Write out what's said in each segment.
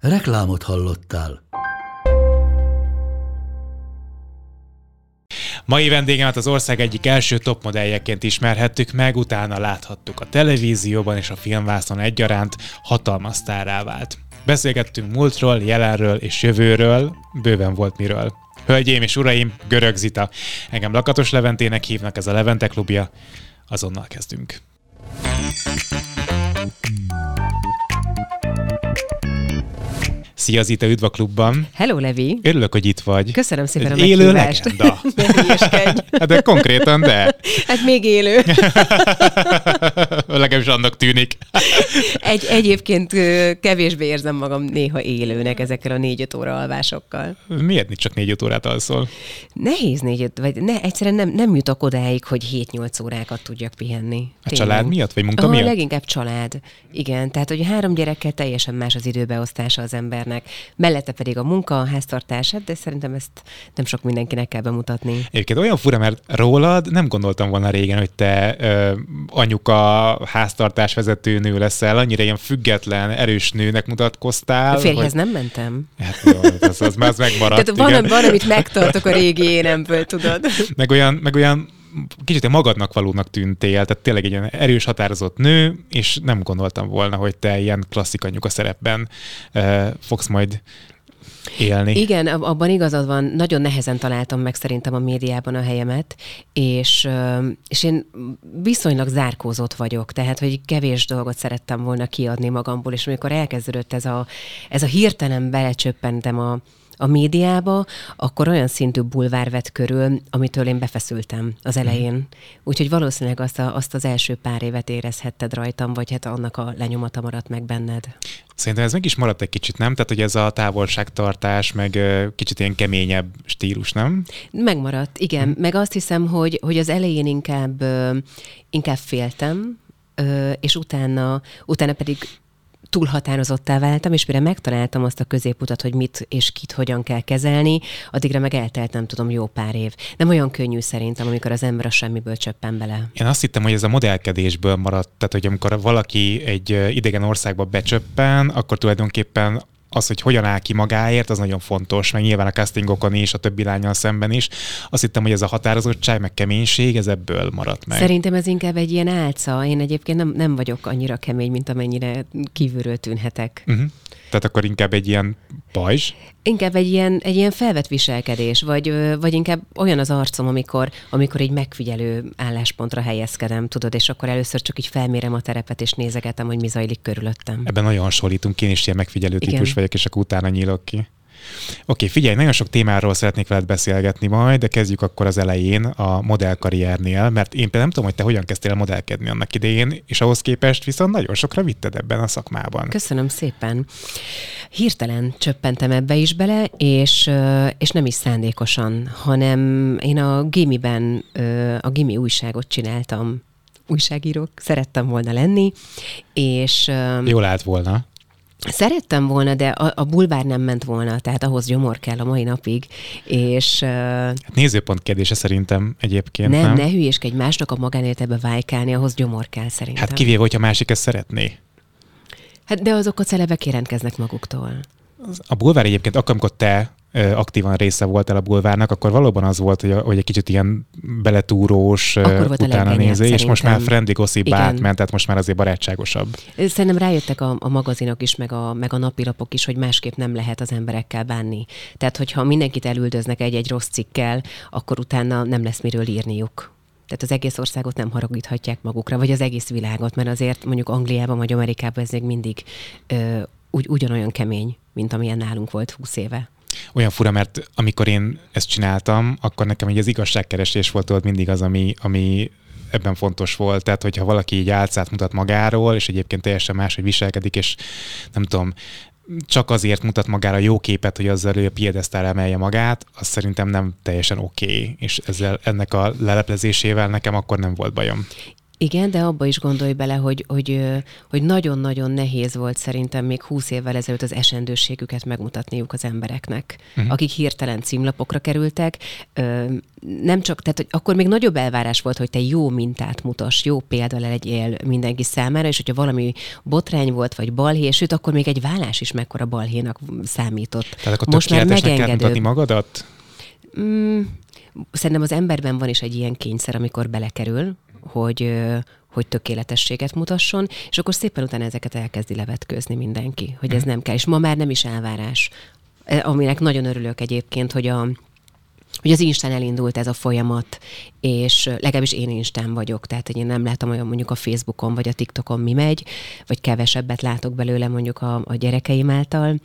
Reklámot hallottál. Mai vendégemet az ország egyik első topmodelljeként ismerhettük meg, utána láthattuk a televízióban és a filmvászon egyaránt, hatalmas sztárá vált. Beszélgettünk múltról, jelenről és jövőről, bőven volt miről. Hölgyeim és uraim, Görög Zita. Engem Lakatos Leventének hívnak, ez a Levente klubja. Azonnal kezdünk. Szia Zita, üdv a klubban. Hello, Levi. Örülök, hogy itt vagy. Köszönöm szépen Egy a élő legenda. hát de konkrétan, de. Hát még élő. Legalábbis annak tűnik. Egy, egyébként kevésbé érzem magam néha élőnek ezekkel a négy-öt óra alvásokkal. Miért nincs csak négy órát alszol? Nehéz négy vagy ne, egyszerűen nem, nem jutok odáig, hogy 7-8 órákat tudjak pihenni. A család miatt, vagy munka Aha, miatt? leginkább család. Igen, tehát hogy három gyerekkel teljesen más az időbeosztása az embernek. Mellette pedig a munka, a háztartás, hát de szerintem ezt nem sok mindenkinek kell bemutatni. Egyébként olyan fura, mert rólad nem gondoltam volna régen, hogy te ö, anyuka, háztartásvezető nő leszel, annyira ilyen független, erős nőnek mutatkoztál. A férjhez hogy... nem mentem. Hát jó, az, az, az megmaradt. Tehát van, igen. van, amit megtartok a régi énemből, tudod. meg olyan, meg olyan kicsit ilyen magadnak valónak tűntél, tehát tényleg egy ilyen erős, határozott nő, és nem gondoltam volna, hogy te ilyen klasszik anyuka szerepben uh, fogsz majd élni. Igen, ab- abban igazad van, nagyon nehezen találtam meg szerintem a médiában a helyemet, és, és én viszonylag zárkózott vagyok, tehát hogy kevés dolgot szerettem volna kiadni magamból, és amikor elkezdődött ez a, ez a hirtelen belecsöppentem a, a médiába, akkor olyan szintű bulvár vett körül, amitől én befeszültem az elején. Úgyhogy valószínűleg azt, a, azt az első pár évet érezhetted rajtam, vagy hát annak a lenyomata maradt meg benned. Szerintem ez meg is maradt egy kicsit, nem? Tehát, hogy ez a távolságtartás, meg kicsit ilyen keményebb stílus, nem? Megmaradt, igen. Meg azt hiszem, hogy, hogy az elején inkább, inkább féltem, és utána, utána pedig túl határozottá váltam, és mire megtaláltam azt a középutat, hogy mit és kit hogyan kell kezelni, addigra meg eltelt, nem tudom, jó pár év. Nem olyan könnyű szerintem, amikor az ember a semmiből csöppen bele. Én azt hittem, hogy ez a modellkedésből maradt, tehát hogy amikor valaki egy idegen országba becsöppen, akkor tulajdonképpen az, hogy hogyan áll ki magáért, az nagyon fontos, meg nyilván a castingokon is, a többi lányal szemben is. Azt hittem, hogy ez a határozottság, meg keménység, ez ebből maradt meg. Szerintem ez inkább egy ilyen álca. Én egyébként nem, nem vagyok annyira kemény, mint amennyire kívülről tűnhetek. Uh-huh. Tehát akkor inkább egy ilyen pajzs. Inkább egy ilyen, egy ilyen felvett viselkedés, vagy, vagy inkább olyan az arcom, amikor, amikor egy megfigyelő álláspontra helyezkedem, tudod, és akkor először csak így felmérem a terepet, és nézegetem, hogy mi zajlik körülöttem. Ebben nagyon hasonlítunk, én is ilyen megfigyelő Igen. típus vagyok, és akkor utána nyílok ki. Oké, figyelj, nagyon sok témáról szeretnék veled beszélgetni majd, de kezdjük akkor az elején a modellkarriernél, mert én például nem tudom, hogy te hogyan kezdtél el modellkedni annak idején, és ahhoz képest viszont nagyon sokra vitted ebben a szakmában. Köszönöm szépen. Hirtelen csöppentem ebbe is bele, és, és nem is szándékosan, hanem én a gimiben, a gimi újságot csináltam. Újságírók, szerettem volna lenni, és Jól állt volna. Szerettem volna, de a, a bulvár nem ment volna, tehát ahhoz gyomor kell a mai napig, és uh, Hát nézőpont kérdése szerintem egyébként, nem, nem? ne hülyéskedj másnak a magánéletebe vájkálni, ahhoz gyomor kell szerintem. Hát kivéve, hogyha másik ezt szeretné. Hát de azok a celebek jelentkeznek maguktól. A bulvár egyébként, akkor, amikor te aktívan része voltál a bulvárnak, akkor valóban az volt, hogy, hogy egy kicsit ilyen beletúrós, Akkor volt utána néző, és most már friendly gossip átment, tehát most már azért barátságosabb. Szerintem rájöttek a, a magazinok is, meg a, meg a napilapok is, hogy másképp nem lehet az emberekkel bánni. Tehát, hogyha mindenkit elüldöznek egy-egy rossz cikkel, akkor utána nem lesz miről írniuk. Tehát az egész országot nem haragíthatják magukra, vagy az egész világot, mert azért mondjuk Angliában vagy Amerikában ez még mindig ö, ugy, ugyanolyan kemény, mint amilyen nálunk volt 20 éve. Olyan fura, mert amikor én ezt csináltam, akkor nekem így az igazságkeresés volt ott mindig az, ami, ami ebben fontos volt. Tehát, hogyha valaki így álcát mutat magáról, és egyébként teljesen más, hogy viselkedik, és nem tudom, csak azért mutat magára jó képet, hogy azzal ő a piedesztára emelje magát, az szerintem nem teljesen oké, okay. és ezzel ennek a leleplezésével nekem akkor nem volt bajom. Igen, de abba is gondolj bele, hogy, hogy, hogy nagyon-nagyon nehéz volt szerintem még húsz évvel ezelőtt az esendőségüket megmutatniuk az embereknek, uh-huh. akik hirtelen címlapokra kerültek. Nem csak, tehát hogy akkor még nagyobb elvárás volt, hogy te jó mintát mutass, jó példa legyél mindenki számára, és hogyha valami botrány volt, vagy balhé, sőt, akkor még egy vállás is mekkora balhénak számított. Tehát akkor Most már megengedő. magadat? Mm, szerintem az emberben van is egy ilyen kényszer, amikor belekerül, hogy, hogy tökéletességet mutasson, és akkor szépen utána ezeket elkezdi levetkőzni mindenki, hogy ez mhm. nem kell. És ma már nem is elvárás, e, aminek nagyon örülök egyébként, hogy a, hogy az Instán elindult ez a folyamat, és legalábbis én Instán vagyok, tehát hogy én nem látom olyan mondjuk a Facebookon vagy a TikTokon mi megy, vagy kevesebbet látok belőle mondjuk a, a gyerekeim által,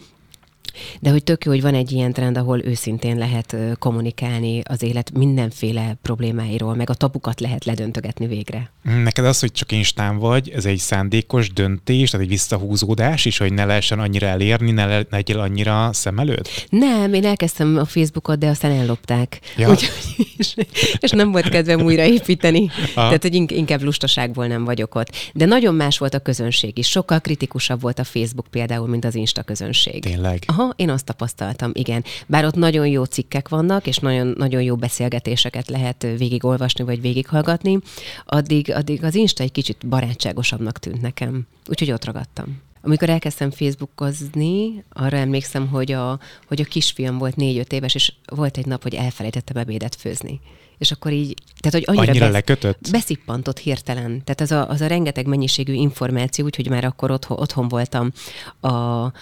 de hogy tök jó, hogy van egy ilyen trend, ahol őszintén lehet kommunikálni az élet mindenféle problémáiról, meg a tabukat lehet ledöntögetni végre. Neked az, hogy csak instán vagy, ez egy szándékos döntés, tehát egy visszahúzódás is, hogy ne lehessen annyira elérni, ne, le, legyél annyira szem előtt? Nem, én elkezdtem a Facebookot, de aztán ellopták. Ja. Úgy, és, és nem volt kedvem újraépíteni. Aha. Tehát, hogy inkább lustaságból nem vagyok ott. De nagyon más volt a közönség is. Sokkal kritikusabb volt a Facebook például, mint az Insta közönség. Tényleg? Aha, én azt tapasztaltam, igen. Bár ott nagyon jó cikkek vannak, és nagyon, nagyon jó beszélgetéseket lehet végigolvasni, vagy végighallgatni, addig, addig az Insta egy kicsit barátságosabbnak tűnt nekem. Úgyhogy ott ragadtam. Amikor elkezdtem Facebookozni, arra emlékszem, hogy a, hogy a kisfiam volt négy-öt éves, és volt egy nap, hogy elfelejtettem ebédet főzni és akkor így, tehát hogy annyira, annyira besz, lekötött? beszippantott hirtelen. Tehát az a, az a rengeteg mennyiségű információ, úgyhogy már akkor otthon, otthon voltam a, a,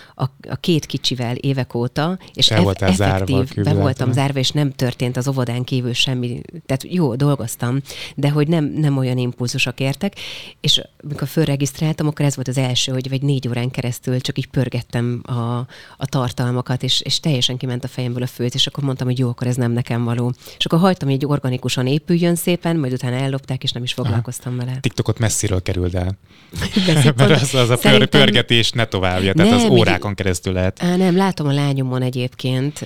a két kicsivel évek óta, és eff, effektív, zárva, be voltam zárva, és nem történt az óvodán kívül semmi, tehát jó, dolgoztam, de hogy nem, nem olyan impulzusok értek, és amikor fölregisztráltam, akkor ez volt az első, hogy vagy négy órán keresztül csak így pörgettem a, a tartalmakat, és, és teljesen kiment a fejemből a főt, és akkor mondtam, hogy jó, akkor ez nem nekem való. És akkor hagytam egy organikusan épüljön szépen, majd utána ellopták, és nem is foglalkoztam Aha. vele. TikTokot messziről került el. Mert az, az a Szerintem... pörgetés ne továbbja, tehát nem, az órákon keresztül lehet. Á, nem, látom a lányomon egyébként,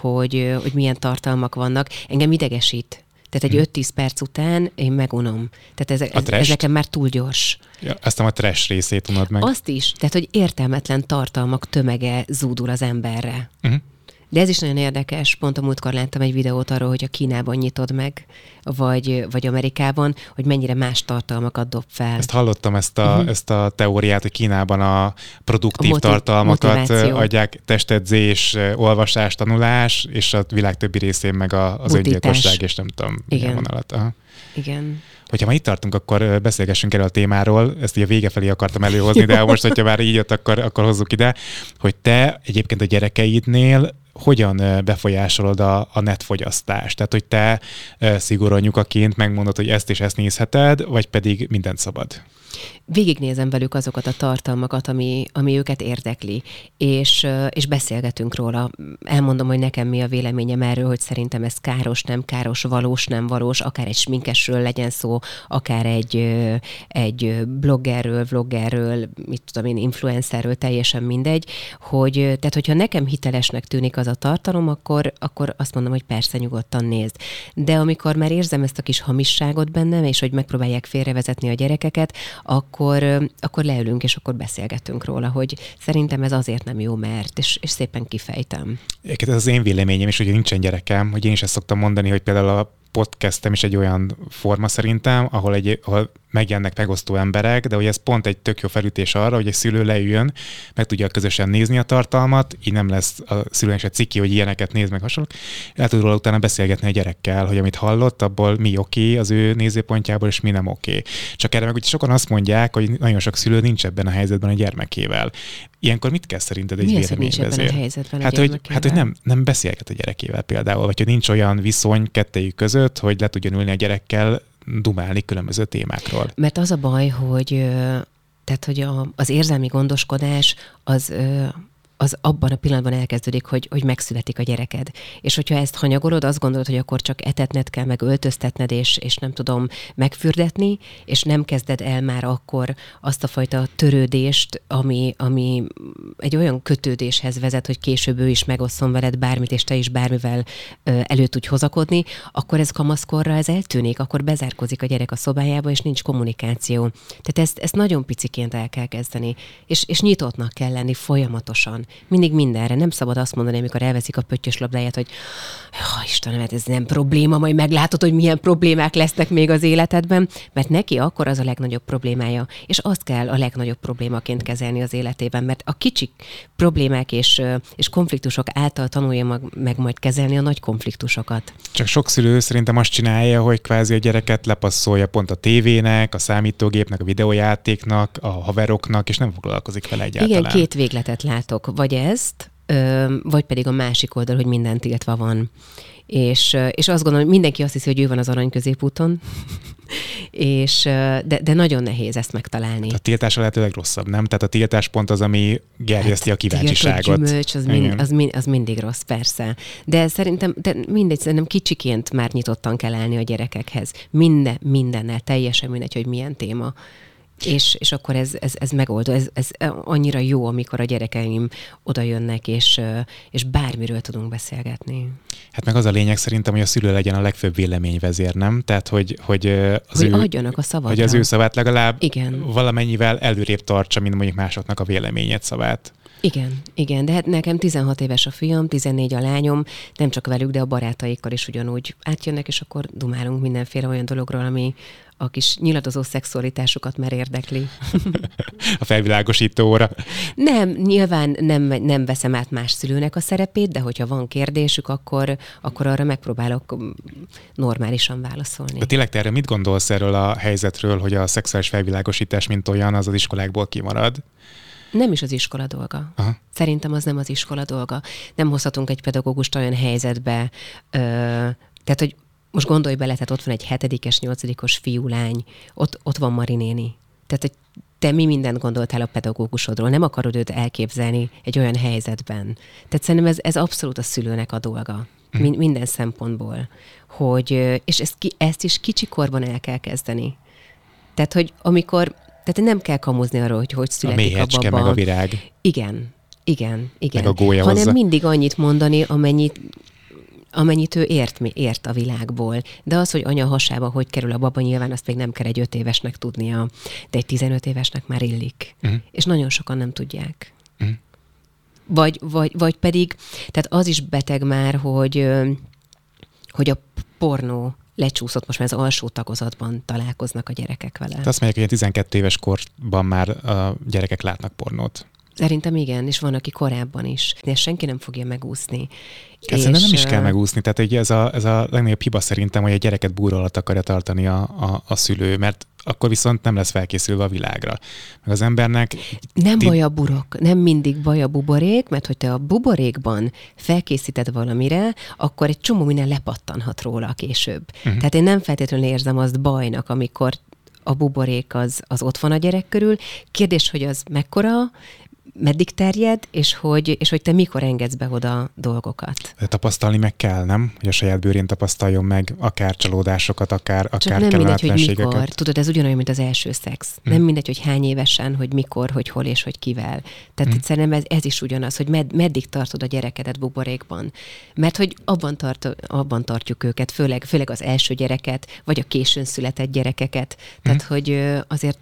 hogy, hogy milyen tartalmak vannak. Engem idegesít. Tehát egy hmm. 5-10 perc után én megunom. Tehát ez, ez, ez nekem már túl gyors. Ja, ezt a trash részét unod meg. Azt is. Tehát, hogy értelmetlen tartalmak tömege zúdul az emberre. Uh-huh. De ez is nagyon érdekes, pont a múltkor láttam egy videót arról, hogy a Kínában nyitod meg, vagy, vagy Amerikában, hogy mennyire más tartalmakat dob fel. Ezt hallottam, ezt a, uh-huh. ezt a teóriát, hogy Kínában a produktív a motiv- tartalmakat motiváció. adják testedzés, olvasás, tanulás, és a világ többi részén meg a, az öngyilkosság, és nem tudom, Igen. vonalat. Aha. Igen. Hogyha ma itt tartunk, akkor beszélgessünk erről a témáról. Ezt ugye vége felé akartam előhozni, de most, hogyha már így jött, akkor, akkor hozzuk ide, hogy te egyébként a gyerekeidnél hogyan befolyásolod a, a netfogyasztást? Tehát, hogy te szigorúan nyukaként megmondod, hogy ezt és ezt nézheted, vagy pedig mindent szabad? Végignézem velük azokat a tartalmakat, ami, ami őket érdekli, és, és beszélgetünk róla. Elmondom, hogy nekem mi a véleményem erről, hogy szerintem ez káros, nem káros, valós, nem valós, akár egy sminkesről legyen szó, akár egy, egy bloggerről, vloggerről, mit tudom én, influencerről, teljesen mindegy, hogy tehát, hogyha nekem hitelesnek tűnik az a tartalom, akkor, akkor azt mondom, hogy persze nyugodtan nézd. De amikor már érzem ezt a kis hamisságot bennem, és hogy megpróbálják félrevezetni a gyerekeket, akkor, akkor leülünk, és akkor beszélgetünk róla, hogy szerintem ez azért nem jó, mert, és, és szépen kifejtem. Ez az én véleményem is, hogy nincsen gyerekem, hogy én is ezt szoktam mondani, hogy például a podcastem is egy olyan forma szerintem, ahol, egy, ahol megjelennek megosztó emberek, de hogy ez pont egy tök jó felütés arra, hogy egy szülő leüljön, meg tudja közösen nézni a tartalmat, így nem lesz a szülőnek se ciki, hogy ilyeneket néz meg hasonlók. El tud róla utána beszélgetni a gyerekkel, hogy amit hallott, abból mi oké az ő nézőpontjából, és mi nem oké. Csak erre meg úgy sokan azt mondják, hogy nagyon sok szülő nincs ebben a helyzetben a gyermekével. Ilyenkor mit kell szerinted egy véleményvezér? Hát, hogy, hát, hogy nem, nem beszélget a gyerekével például, vagy hogy nincs olyan viszony kettejük között, hogy le tudjon ülni a gyerekkel dumálni különböző témákról. Mert az a baj, hogy tehát, hogy a, az érzelmi gondoskodás az az abban a pillanatban elkezdődik, hogy, hogy megszületik a gyereked. És hogyha ezt hanyagolod, azt gondolod, hogy akkor csak etetned kell, meg öltöztetned, és, és nem tudom megfürdetni, és nem kezded el már akkor azt a fajta törődést, ami, ami egy olyan kötődéshez vezet, hogy később ő is megosszon veled bármit, és te is bármivel elő tudj hozakodni, akkor ez kamaszkorra ez eltűnik, akkor bezárkozik a gyerek a szobájába, és nincs kommunikáció. Tehát ezt, ezt nagyon piciként el kell kezdeni, és, és nyitottnak kell lenni folyamatosan mindig mindenre. Nem szabad azt mondani, amikor elveszik a pöttyös labdáját, hogy ha Istenem, hát ez nem probléma, majd meglátod, hogy milyen problémák lesznek még az életedben, mert neki akkor az a legnagyobb problémája, és azt kell a legnagyobb problémaként kezelni az életében, mert a kicsik problémák és, és konfliktusok által tanulja mag, meg majd kezelni a nagy konfliktusokat. Csak sok szülő szerintem azt csinálja, hogy kvázi a gyereket lepasszolja pont a tévének, a számítógépnek, a videójátéknak, a haveroknak, és nem foglalkozik vele egyáltalán. Igen, két végletet látok vagy ezt, vagy pedig a másik oldal, hogy minden tiltva van. És, és azt gondolom, hogy mindenki azt hiszi, hogy ő van az arany középúton, és, de, de nagyon nehéz ezt megtalálni. A tiltás a lehető legrosszabb, nem? Tehát a tiltás pont az, ami gerjeszti hát, a kíváncsiságot. gyümölcs, az, mind, az, mind, az mindig rossz, persze. De szerintem, de mindegy, szerintem kicsiként már nyitottan kell állni a gyerekekhez. Minden, mindennel, teljesen mindegy, hogy milyen téma. És, és akkor ez, ez, ez megoldó. Ez, ez annyira jó, amikor a gyerekeim oda jönnek, és, és bármiről tudunk beszélgetni. Hát meg az a lényeg szerintem, hogy a szülő legyen a legfőbb véleményvezér, nem? Tehát, hogy, hogy, az hogy ő, adjanak a szavakra. Hogy az ő szavát legalább Igen. valamennyivel előrébb tartsa, mint mondjuk másoknak a véleményét szavát. Igen, igen, de hát nekem 16 éves a fiam, 14 a lányom, nem csak velük, de a barátaikkal is ugyanúgy átjönnek, és akkor dumálunk mindenféle olyan dologról, ami, a kis nyilatozó szexualitásukat már érdekli. a felvilágosító óra. Nem, nyilván nem, nem veszem át más szülőnek a szerepét, de hogyha van kérdésük, akkor, akkor arra megpróbálok mm, normálisan válaszolni. De tényleg te erre mit gondolsz erről a helyzetről, hogy a szexuális felvilágosítás, mint olyan, az az iskolákból kimarad? Nem is az iskola dolga. Aha. Szerintem az nem az iskola dolga. Nem hozhatunk egy pedagógust olyan helyzetbe, ö, tehát, hogy most gondolj bele, tehát ott van egy hetedikes, nyolcadikos fiú-lány, ott, ott van Marinéni. Tehát, hogy te mi mindent gondoltál a pedagógusodról, nem akarod őt elképzelni egy olyan helyzetben. Tehát szerintem ez, ez abszolút a szülőnek a dolga. Min, minden szempontból. Hogy, és ezt, ki, ezt is kicsikorban el kell kezdeni. Tehát, hogy amikor, tehát nem kell kamuzni arról, hogy hogy születik a, a baba. meg a virág. Igen, igen, igen. Meg a gólya Hanem hozzá. mindig annyit mondani, amennyit amennyit ő ért, mi ért a világból. De az, hogy anya hasába hogy kerül a baba, nyilván azt még nem kell egy öt évesnek tudnia, de egy 15 évesnek már illik. Uh-huh. És nagyon sokan nem tudják. Uh-huh. Vagy, vagy, vagy pedig, tehát az is beteg már, hogy, hogy a pornó lecsúszott, most már az alsó tagozatban találkoznak a gyerekek vele. Te azt mondják, hogy a 12 éves korban már a gyerekek látnak pornót. Szerintem igen, és van, aki korábban is. De senki nem fogja megúszni. Hát és szerintem nem is kell megúszni. Tehát hogy ez a, ez a legnagyobb hiba szerintem, hogy a gyereket búr alatt akarja tartani a, a, a szülő, mert akkor viszont nem lesz felkészülve a világra. Meg az embernek... Nem ti... baj a burok, nem mindig baj a buborék, mert hogy te a buborékban felkészíted valamire, akkor egy csomó minden lepattanhat róla később. Uh-huh. Tehát én nem feltétlenül érzem azt bajnak, amikor a buborék az, az ott van a gyerek körül. Kérdés, hogy az mekkora, meddig terjed, és hogy, és hogy te mikor engedsz be oda dolgokat. De tapasztalni meg kell, nem? Hogy a saját bőrén tapasztaljon meg akár csalódásokat, akár, Csak akár nem mindegy, hogy mikor. Tudod, ez ugyanolyan, mint az első szex. Hmm. Nem mindegy, hogy hány évesen, hogy mikor, hogy hol és hogy kivel. Tehát hmm. szerintem ez, ez is ugyanaz, hogy med, meddig tartod a gyerekedet buborékban. Mert hogy abban, tart, abban tartjuk őket, főleg, főleg az első gyereket, vagy a későn született gyerekeket. Tehát, hmm. hogy azért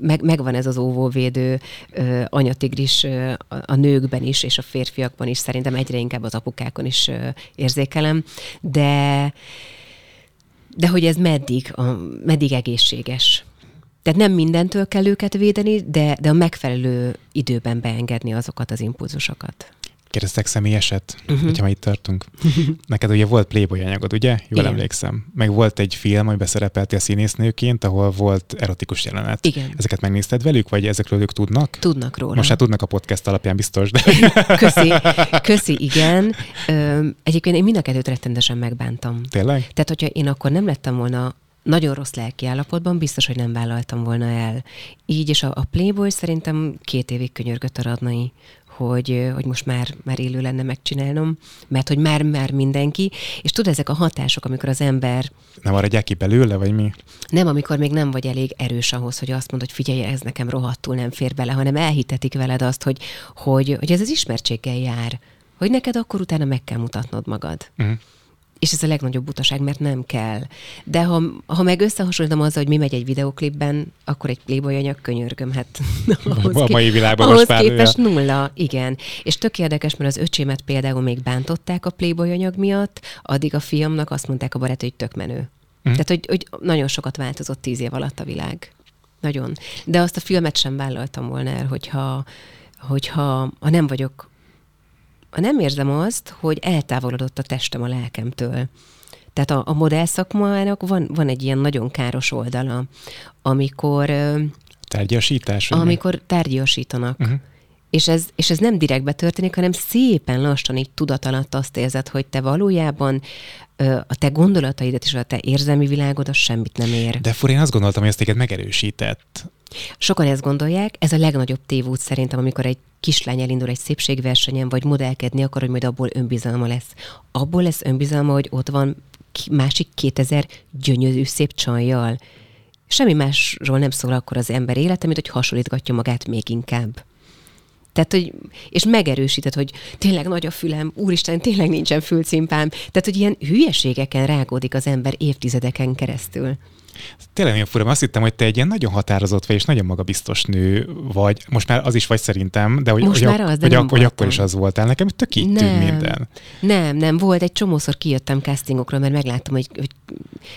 meg, megvan ez az óvóvédő ö, anyatigris ö, a, nőkben is, és a férfiakban is, szerintem egyre inkább az apukákon is ö, érzékelem, de de hogy ez meddig, a, meddig egészséges. Tehát nem mindentől kell őket védeni, de, de a megfelelő időben beengedni azokat az impulzusokat. Kérdeztek személyeset, uh-huh. hogyha már itt tartunk. Neked ugye volt Playboy anyagod, ugye? Jól Igen. emlékszem. Meg volt egy film, amiben szerepeltél színésznőként, ahol volt erotikus jelenet. Igen. Ezeket megnézted velük, vagy ezekről ők tudnak? Tudnak róla. Most hát tudnak a podcast alapján biztos, de... köszi, köszi, igen. Egyébként én mind a kettőt rettendesen megbántam. Tényleg? Tehát, hogyha én akkor nem lettem volna nagyon rossz lelki állapotban, biztos, hogy nem vállaltam volna el. Így, és a, a Playboy szerintem két évig könyörgött a radnai hogy, hogy most már, már élő lenne megcsinálnom, mert hogy már, már mindenki, és tud ezek a hatások, amikor az ember... Nem maradják ki belőle, vagy mi? Nem, amikor még nem vagy elég erős ahhoz, hogy azt mondod, hogy figyelj, ez nekem rohadtul nem fér bele, hanem elhitetik veled azt, hogy, hogy, hogy ez az ismertséggel jár, hogy neked akkor utána meg kell mutatnod magad. Uh-huh. És ez a legnagyobb butaság, mert nem kell. De ha, ha meg összehasonlítom azzal, hogy mi megy egy videoklipben, akkor egy Playboy anyag könyörgöm, hát ahhoz, a mai világban ahhoz most képest nulla, igen. És tök érdekes, mert az öcsémet például még bántották a Playboy anyag miatt, addig a fiamnak azt mondták a barát, hogy tök menő. Mm. Tehát, hogy, hogy nagyon sokat változott tíz év alatt a világ. Nagyon. De azt a filmet sem vállaltam volna el, hogyha, hogyha ha nem vagyok nem érzem azt, hogy eltávolodott a testem a lelkemtől. Tehát a, a modell szakmának van, van egy ilyen nagyon káros oldala, amikor... Tárgyasítás? Amikor mi? tárgyasítanak. Uh-huh. És ez, és ez nem direktbe történik, hanem szépen lassan így tudat alatt azt érzed, hogy te valójában a te gondolataidat és a te érzelmi világod az semmit nem ér. De fur, én azt gondoltam, hogy ezt téged megerősített. Sokan ezt gondolják, ez a legnagyobb tévút szerintem, amikor egy kislány elindul egy szépségversenyen, vagy modellkedni akar, hogy majd abból önbizalma lesz. Abból lesz önbizalma, hogy ott van másik 2000 gyönyörű szép csajjal. Semmi másról nem szól akkor az ember élete, mint hogy hasonlítgatja magát még inkább. Tehát, hogy, és megerősített, hogy tényleg nagy a fülem, úristen, tényleg nincsen fülcimpám. Tehát, hogy ilyen hülyeségeken rágódik az ember évtizedeken keresztül. Tényleg nagyon fura, azt hittem, hogy te egy ilyen nagyon határozott vagy, és nagyon magabiztos nő vagy. Most már az is vagy szerintem, de hogy, Most hogy, már az, de hogy, nem hogy akkor is az voltál. Nekem tök így nem, minden. Nem, nem, volt. Egy csomószor kijöttem castingokról, mert megláttam, hogy, hogy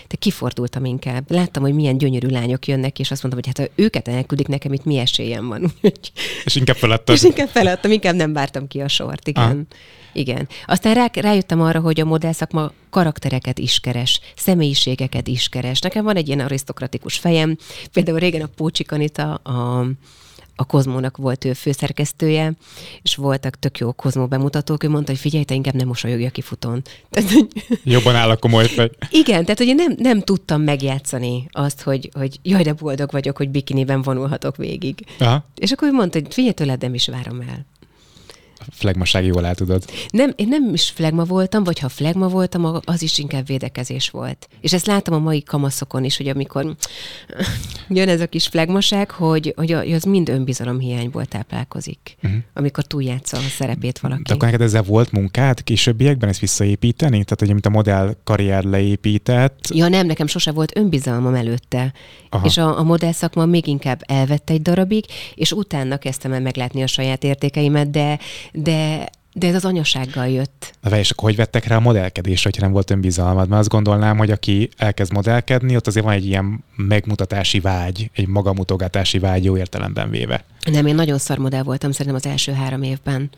te kifordultam inkább. Láttam, hogy milyen gyönyörű lányok jönnek, és azt mondtam, hogy hát ha őket elküldik, nekem itt mi esélyem van. és inkább feladtad. És inkább feladtam, inkább nem vártam ki a sort, igen. Ah. Igen. Aztán rá, rájöttem arra, hogy a modellszakma karaktereket is keres, személyiségeket is keres. Nekem van egy ilyen arisztokratikus fejem. Például régen a Pócsik Anita, a, a Kozmónak volt ő főszerkesztője, és voltak tök jó Kozmó bemutatók, ő mondta, hogy figyelj, te inkább nem mosolyogja ki futón. Tehát, hogy... Jobban áll a komoly fej. Igen, tehát hogy én nem, nem tudtam megjátszani azt, hogy, hogy jaj, de boldog vagyok, hogy bikiniben vonulhatok végig. Aha. És akkor ő mondta, hogy figyelj, tőled nem is várom el flegmaság jól el tudod. Nem, én nem is flegma voltam, vagy ha flegma voltam, az is inkább védekezés volt. És ezt látom a mai kamaszokon is, hogy amikor jön ez a kis flegmaság, hogy, hogy az mind önbizalomhiányból táplálkozik, uh-huh. amikor túljátsza a szerepét valaki. De akkor neked ezzel volt munkád későbbiekben ezt visszaépíteni? Tehát, hogy amit a modell karrier leépített? Ja nem, nekem sose volt önbizalmam előtte. Aha. És a, a modell szakma még inkább elvette egy darabig, és utána kezdtem el meglátni a saját értékeimet, de, de de ez az anyasággal jött. Na, és akkor hogy vettek rá a modellkedésre, hogyha nem volt önbizalmad? Mert azt gondolnám, hogy aki elkezd modellkedni, ott azért van egy ilyen megmutatási vágy, egy magamutogatási vágy jó értelemben véve. Nem, én nagyon szar modell voltam szerintem az első három évben.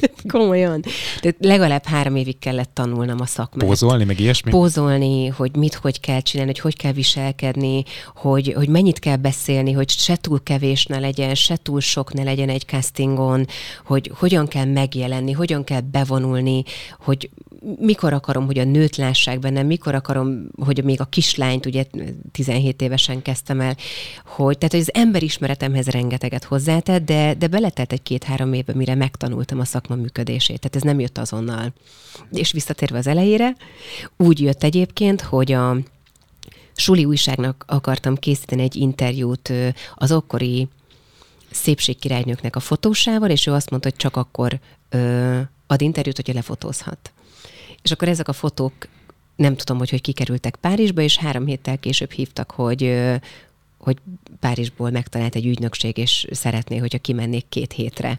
Komolyan. Tehát legalább három évig kellett tanulnom a szakmát. Pózolni, meg ilyesmi? Pózolni, hogy mit, hogy kell csinálni, hogy hogy kell viselkedni, hogy, hogy mennyit kell beszélni, hogy se túl kevés ne legyen, se túl sok ne legyen egy castingon, hogy hogyan kell megjelenni, hogyan kell bevonulni, hogy mikor akarom, hogy a nőt lássák bennem, mikor akarom, hogy még a kislányt, ugye 17 évesen kezdtem el, hogy, tehát hogy az emberismeretemhez rengeteget hozzátett, de, de beletett egy két-három évbe, mire megtanultam a szakma működését. Tehát ez nem jött azonnal. És visszatérve az elejére, úgy jött egyébként, hogy a Suli újságnak akartam készíteni egy interjút az akkori szépségkirálynőknek a fotósával, és ő azt mondta, hogy csak akkor ö, ad interjút, hogyha lefotózhat. És akkor ezek a fotók nem tudom, hogy hogy kikerültek Párizsba, és három héttel később hívtak, hogy, hogy Párizsból megtalált egy ügynökség, és szeretné, hogyha kimennék két hétre.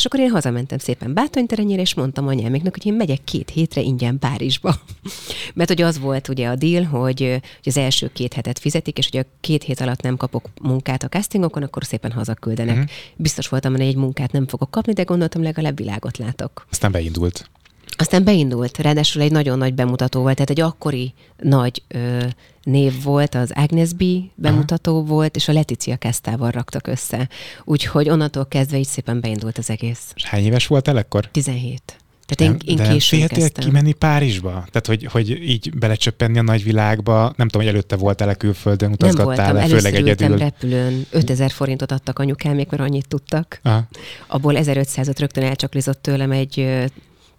És akkor én hazamentem szépen Bátonyterenyére, és mondtam anyáméknak, hogy én megyek két hétre ingyen Párizsba. Mert hogy az volt ugye a deal, hogy, hogy az első két hetet fizetik, és hogy a két hét alatt nem kapok munkát a castingokon, akkor szépen hazaküldenek. Uh-huh. Biztos voltam, hogy egy munkát nem fogok kapni, de gondoltam, legalább világot látok. Aztán beindult. Aztán beindult, ráadásul egy nagyon nagy bemutató volt, tehát egy akkori nagy ö, név volt, az Agnes B bemutató Aha. volt, és a Leticia Kesztával raktak össze. Úgyhogy onnantól kezdve így szépen beindult az egész. És hány éves volt el ekkor? 17. Tehát én, én de későn féltél kezdtem. kimenni Párizsba? Tehát, hogy, hogy így belecsöppenni a nagyvilágba? Nem tudom, hogy előtte voltál-e külföldön, Nem utazgattál voltam, le, először főleg egyedül. repülőn, 5000 forintot adtak anyukámék, mert annyit tudtak. Aha. Abból 1500-ot rögtön elcsaklizott tőlem egy ö,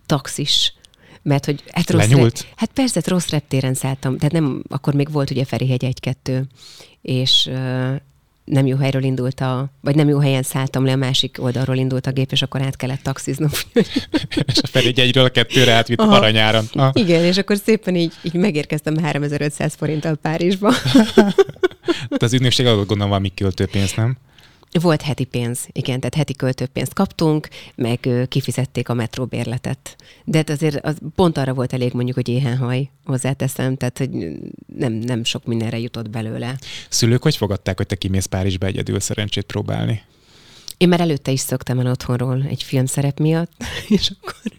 taxis, mert hogy hát rossz Lenyúlt? Rep, hát persze, hát rossz reptéren szálltam, tehát nem, akkor még volt ugye Ferihegy 1-2, és nem jó helyről indult a, vagy nem jó helyen szálltam le, a másik oldalról indult a gép, és akkor át kellett taxiznom. És a Feri egyről a kettőre átvitt Aha. aranyáron. Aha. Igen, és akkor szépen így, így megérkeztem 3500 forinttal Párizsba. De az ügynökség adott gondolom valami költőpénzt, nem? Volt heti pénz, igen, tehát heti költőpénzt kaptunk, meg kifizették a metróbérletet. De hát azért az pont arra volt elég mondjuk, hogy éhenhaj, hozzáteszem, tehát hogy nem, nem sok mindenre jutott belőle. Szülők hogy fogadták, hogy te kimész Párizsba egyedül szerencsét próbálni? Én már előtte is szöktem el otthonról egy filmszerep miatt, és akkor,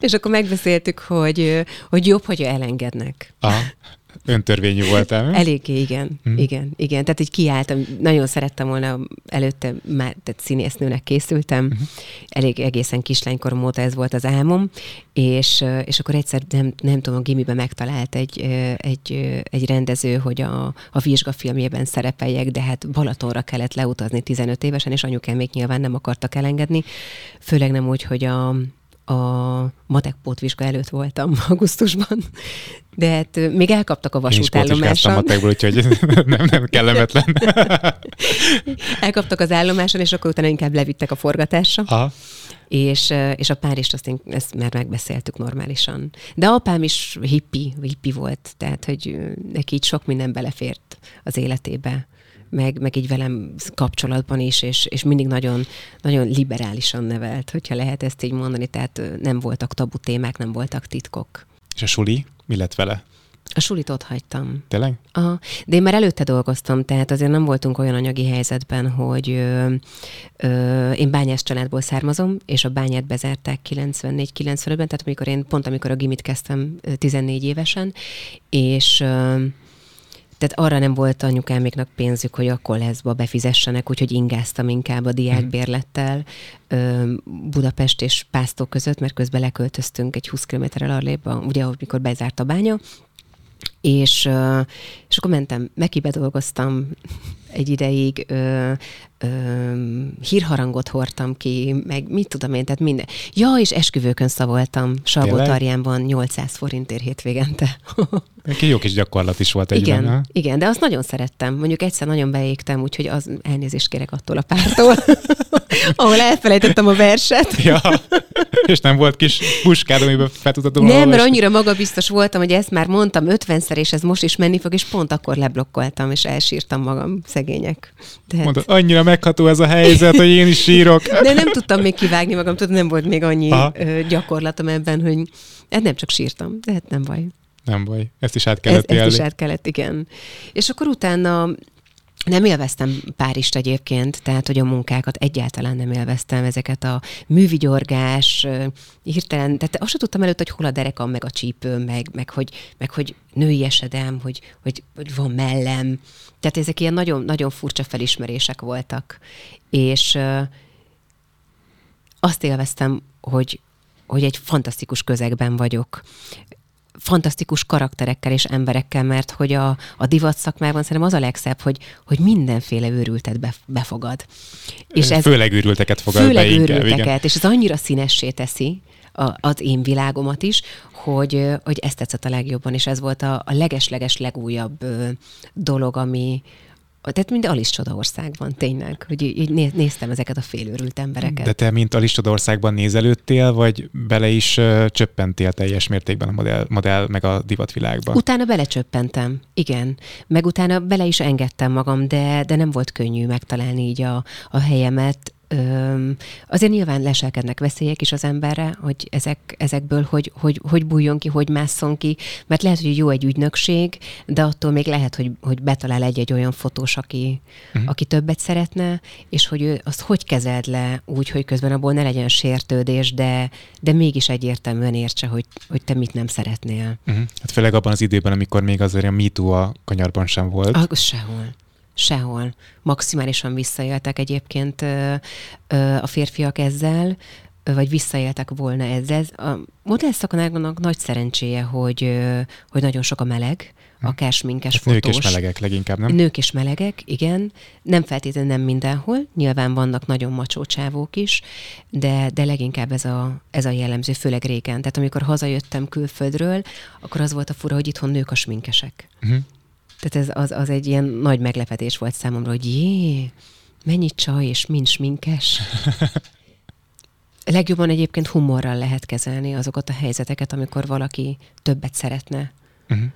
és akkor megbeszéltük, hogy, hogy jobb, hogy elengednek. Aha. Öntörvényű voltál? Eléggé, igen, Hm. hmm. igen, igen. Tehát így kiálltam, nagyon szerettem volna, előtte már tehát színésznőnek készültem, uh-huh. elég egészen kislánykorom óta ez volt az álmom, és, és akkor egyszer nem, nem tudom, a gimiben megtalált egy, egy, egy rendező, hogy a, a vizsgafilmjében szerepeljek, de hát Balatonra kellett leutazni 15 évesen, és anyukám még nyilván nem akartak elengedni, főleg nem úgy, hogy a, a matek pótvizsga előtt voltam augusztusban, de hát még elkaptak a Én is vasútállomáson. matekból, úgyhogy nem, nem kellemetlen. Elkaptak az állomáson, és akkor utána inkább levittek a forgatásra. Aha. És, és a Párizst azt én, ezt már megbeszéltük normálisan. De apám is hippi, hippi volt, tehát hogy neki így sok minden belefért az életébe meg, meg így velem kapcsolatban is, és, és mindig nagyon, nagyon liberálisan nevelt, hogyha lehet ezt így mondani, tehát nem voltak tabu témák, nem voltak titkok. És a suli? Mi lett vele? A sulit ott hagytam. Tényleg? Aha. De én már előtte dolgoztam, tehát azért nem voltunk olyan anyagi helyzetben, hogy ö, ö, én bányás családból származom, és a bányát bezárták 94-95-ben, tehát amikor én pont amikor a gimit kezdtem ö, 14 évesen, és ö, tehát arra nem volt anyukáméknak pénzük, hogy a koleszba befizessenek, úgyhogy ingáztam inkább a diákbérlettel Budapest és Pásztó között, mert közben leköltöztünk egy 20 kilométerrel arrébb, ugye, amikor bezárt a bánya, és, és akkor mentem, Mekibe dolgoztam egy ideig, ö, ö, hírharangot hordtam ki, meg mit tudom én, tehát minden. Ja, és esküvőkön szavoltam Salgó? Tarjánban 800 forintért hétvégente. Egy jó kis gyakorlat is volt egyben. igen, ha? igen, de azt nagyon szerettem. Mondjuk egyszer nagyon beégtem, úgyhogy az elnézést kérek attól a pártól, ahol elfelejtettem a verset. Ja, és nem volt kis puskád, amiben fel volna Nem, mert annyira magabiztos voltam, hogy ezt már mondtam 50-szer, és ez most is menni fog, és pont akkor leblokkoltam, és elsírtam magam, szegények. Tehát... Mondod, annyira megható ez a helyzet, hogy én is sírok. De nem tudtam még kivágni magam, tudod, nem volt még annyi Aha. gyakorlatom ebben, hogy hát nem csak sírtam, de hát nem baj. Nem baj, ezt is át Ez, kellett ezt is élni. át kellett, igen. És akkor utána nem élveztem Párizst egyébként, tehát hogy a munkákat egyáltalán nem élveztem, ezeket a művigyorgás, hirtelen, tehát azt sem tudtam előtt, hogy hol a derekam, meg a csípőm, meg, meg, hogy, meg hogy női esedem, hogy, hogy, hogy van mellem. Tehát ezek ilyen nagyon, nagyon furcsa felismerések voltak. És azt élveztem, hogy, hogy egy fantasztikus közegben vagyok fantasztikus karakterekkel és emberekkel, mert hogy a, a divat szakmában szerintem az a legszebb, hogy, hogy mindenféle őrültet be, befogad. És ez Főleg őrülteket fogad főleg be inkább, igen. őrülteket, és ez annyira színessé teszi a, az én világomat is, hogy, hogy ezt tetszett a legjobban, és ez volt a, a leges-leges legújabb ö, dolog, ami, tehát mind Alice Csodaországban, tényleg, hogy így így né- néztem ezeket a félőrült embereket. De te, mint Alistodországban nézelődtél, vagy bele is uh, csöppentél teljes mértékben a modell, modell meg a divatvilágba? Utána belecsöppentem, igen. Meg utána bele is engedtem magam, de, de nem volt könnyű megtalálni így a, a helyemet. Öm, azért nyilván leselkednek veszélyek is az emberre, hogy ezek, ezekből hogy, hogy, hogy bújjon ki, hogy másszon ki, mert lehet, hogy jó egy ügynökség, de attól még lehet, hogy, hogy betalál egy-egy olyan fotós, aki, uh-huh. aki többet szeretne, és hogy ő azt hogy kezeld le úgy, hogy közben abból ne legyen sértődés, de, de mégis egyértelműen értse, hogy, hogy te mit nem szeretnél. Uh-huh. Hát főleg abban az időben, amikor még azért a MeToo a kanyarban sem volt. Ah, sehol. Sehol. Maximálisan visszaéltek egyébként ö, ö, a férfiak ezzel. vagy visszaéltek volna ezzel. A modellszakanáknak nagy szerencséje, hogy, hogy nagyon sok a meleg, hm. akár sminkes hát Nők és melegek leginkább, nem? Nők és melegek, igen. Nem feltétlenül nem mindenhol. Nyilván vannak nagyon macsó csávók is, de, de leginkább ez a, ez a jellemző, főleg régen. Tehát amikor hazajöttem külföldről, akkor az volt a fura, hogy itthon nők a sminkesek. Uh-huh. Tehát ez az, az egy ilyen nagy meglepetés volt számomra, hogy jé, mennyi csaj és mind sminkes. Legjobban egyébként humorral lehet kezelni azokat a helyzeteket, amikor valaki többet szeretne. Uh-huh.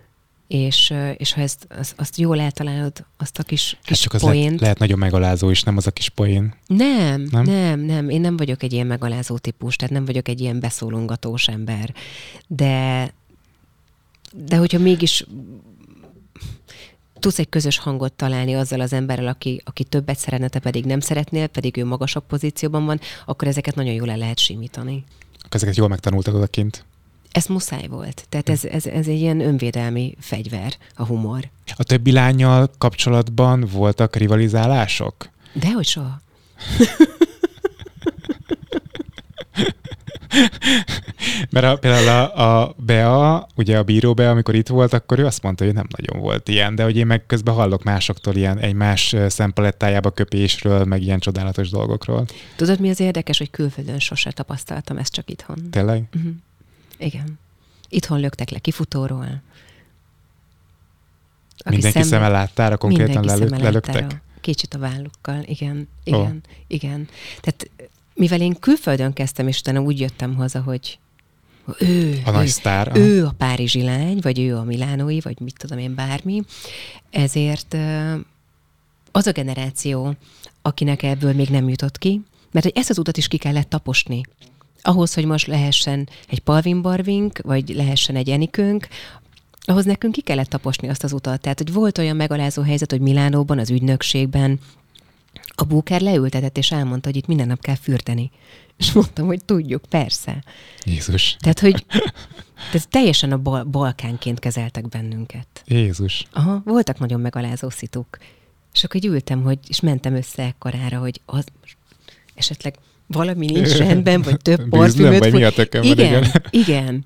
És, és ha ezt, azt, azt jól eltalálod, azt a kis, hát kis csak az poént... lehet, lehet nagyon megalázó is, nem az a kis poén. Nem, nem, nem, nem. Én nem vagyok egy ilyen megalázó típus, tehát nem vagyok egy ilyen beszólongatós ember. De, de hogyha mégis tudsz egy közös hangot találni azzal az emberrel, aki, aki többet szeretne, te pedig nem szeretnél, pedig ő magasabb pozícióban van, akkor ezeket nagyon jól el lehet simítani. Ezeket jól megtanultad odakint? Ez muszáj volt. Tehát ez, ez, ez egy ilyen önvédelmi fegyver, a humor. A többi lányjal kapcsolatban voltak rivalizálások? Dehogy soha. Mert a, például a, a Bea, ugye a bíró Bea, amikor itt volt, akkor ő azt mondta, hogy nem nagyon volt ilyen, de hogy én meg közben hallok másoktól ilyen egymás szempalettájába köpésről, meg ilyen csodálatos dolgokról. Tudod, mi az érdekes, hogy külföldön sose tapasztaltam ezt csak itthon. Tényleg? Uh-huh. Igen. Itthon löktek le kifutóról. Aki Mindenki szembe... szeme láttára konkrétan lelő, lelöktek? Kicsit a vállukkal, igen, igen, oh. igen. Tehát mivel én külföldön kezdtem, és utána úgy jöttem haza, hogy ő, a ő, nagy sztár. Ő a párizsi lány, vagy ő a milánói, vagy mit tudom én, bármi. Ezért az a generáció, akinek ebből még nem jutott ki, mert hogy ezt az utat is ki kellett taposni. Ahhoz, hogy most lehessen egy Palvin Barvink, vagy lehessen egy Enikőnk, ahhoz nekünk ki kellett taposni azt az utat. Tehát, hogy volt olyan megalázó helyzet, hogy Milánóban, az ügynökségben a búker leültetett, és elmondta, hogy itt minden nap kell fürdeni. És mondtam, hogy tudjuk, persze. Jézus. Tehát, hogy tehát teljesen a bal- balkánként kezeltek bennünket. Jézus. Aha, voltak nagyon megalázó szituk. És akkor így ültem, hogy, és mentem össze ekkorára, hogy az esetleg valami nincs rendben, vagy több parfümöt. vagy mi a igen, igen.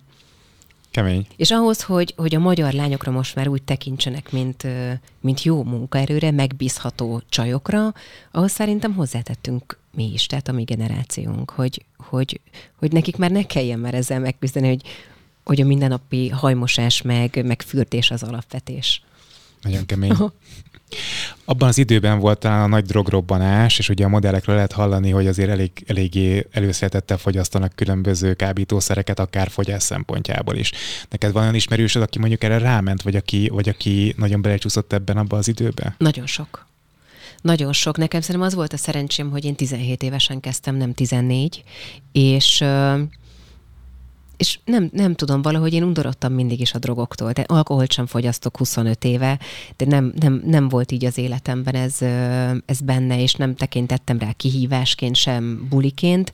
Kemény. És ahhoz, hogy, hogy a magyar lányokra most már úgy tekintsenek, mint, mint jó munkaerőre, megbízható csajokra, ahhoz szerintem hozzátettünk mi is, tehát a mi generációnk, hogy, hogy, hogy nekik már ne kelljen már ezzel megküzdeni, hogy, hogy a mindennapi hajmosás meg, meg fürdés az alapvetés. Nagyon kemény. Abban az időben volt a nagy drogrobbanás, és ugye a modellekről lehet hallani, hogy azért elég, eléggé előszeretettel fogyasztanak különböző kábítószereket, akár fogyás szempontjából is. Neked van olyan ismerősöd, aki mondjuk erre ráment, vagy aki, vagy aki nagyon belecsúszott ebben abban az időben? Nagyon sok. Nagyon sok. Nekem szerintem az volt a szerencsém, hogy én 17 évesen kezdtem, nem 14, és és nem, nem tudom, valahogy én undorodtam mindig is a drogoktól. De alkoholt sem fogyasztok 25 éve, de nem, nem, nem volt így az életemben ez, ez benne, és nem tekintettem rá kihívásként, sem buliként.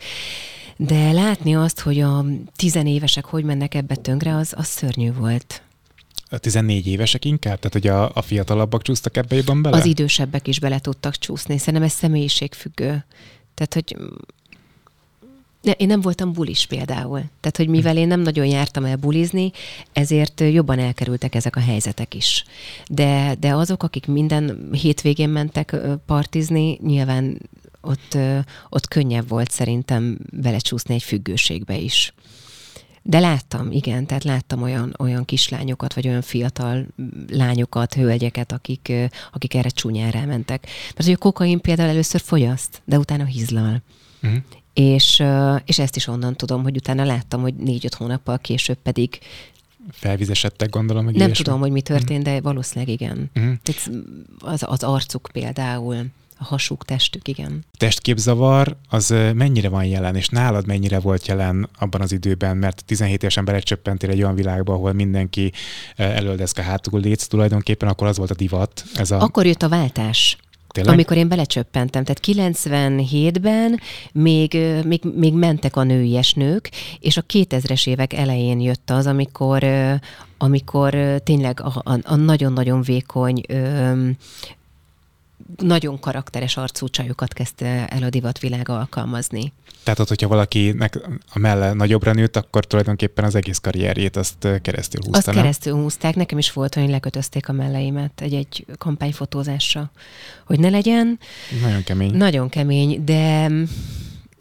De látni azt, hogy a tizenévesek hogy mennek ebbe tönkre, az, az szörnyű volt. A 14 évesek inkább? Tehát, hogy a, a fiatalabbak csúsztak ebbe jobban bele? Az idősebbek is bele tudtak csúszni. Szerintem ez személyiségfüggő. Tehát, hogy én nem voltam bulis például. Tehát, hogy mivel én nem nagyon jártam el bulizni, ezért jobban elkerültek ezek a helyzetek is. De, de azok, akik minden hétvégén mentek partizni, nyilván ott, ott könnyebb volt szerintem belecsúszni egy függőségbe is. De láttam, igen, tehát láttam olyan, olyan kislányokat, vagy olyan fiatal lányokat, hölgyeket, akik, akik erre csúnyán rámentek. Mert hogy a kokain például először fogyaszt, de utána hizlal. Uh-huh. És, és ezt is onnan tudom, hogy utána láttam, hogy négy-öt hónappal később pedig felvizesedtek, gondolom, hogy Nem tudom, hogy mi történt, uh-huh. de valószínűleg igen. Uh-huh. Az, az arcuk például, a hasuk, testük, igen. Testképzavar az mennyire van jelen, és nálad mennyire volt jelen abban az időben, mert 17 évesen belecsöppentél egy olyan világba, ahol mindenki előldeszke hátul létsz tulajdonképpen, akkor az volt a divat. Ez a... Akkor jött a váltás. Tényleg? Amikor én belecsöppentem. Tehát 97-ben még, még, még mentek a nőies nők, és a 2000-es évek elején jött az, amikor, amikor tényleg a, a, a nagyon-nagyon vékony nagyon karakteres arcú csajokat kezdte el a divatvilág alkalmazni. Tehát hogyha valakinek a melle nagyobbra nőtt, akkor tulajdonképpen az egész karrierjét azt keresztül húzta. Azt nem? keresztül húzták. Nekem is volt, hogy lekötözték a melleimet egy-egy kampányfotózásra, hogy ne legyen. Nagyon kemény. Nagyon kemény, de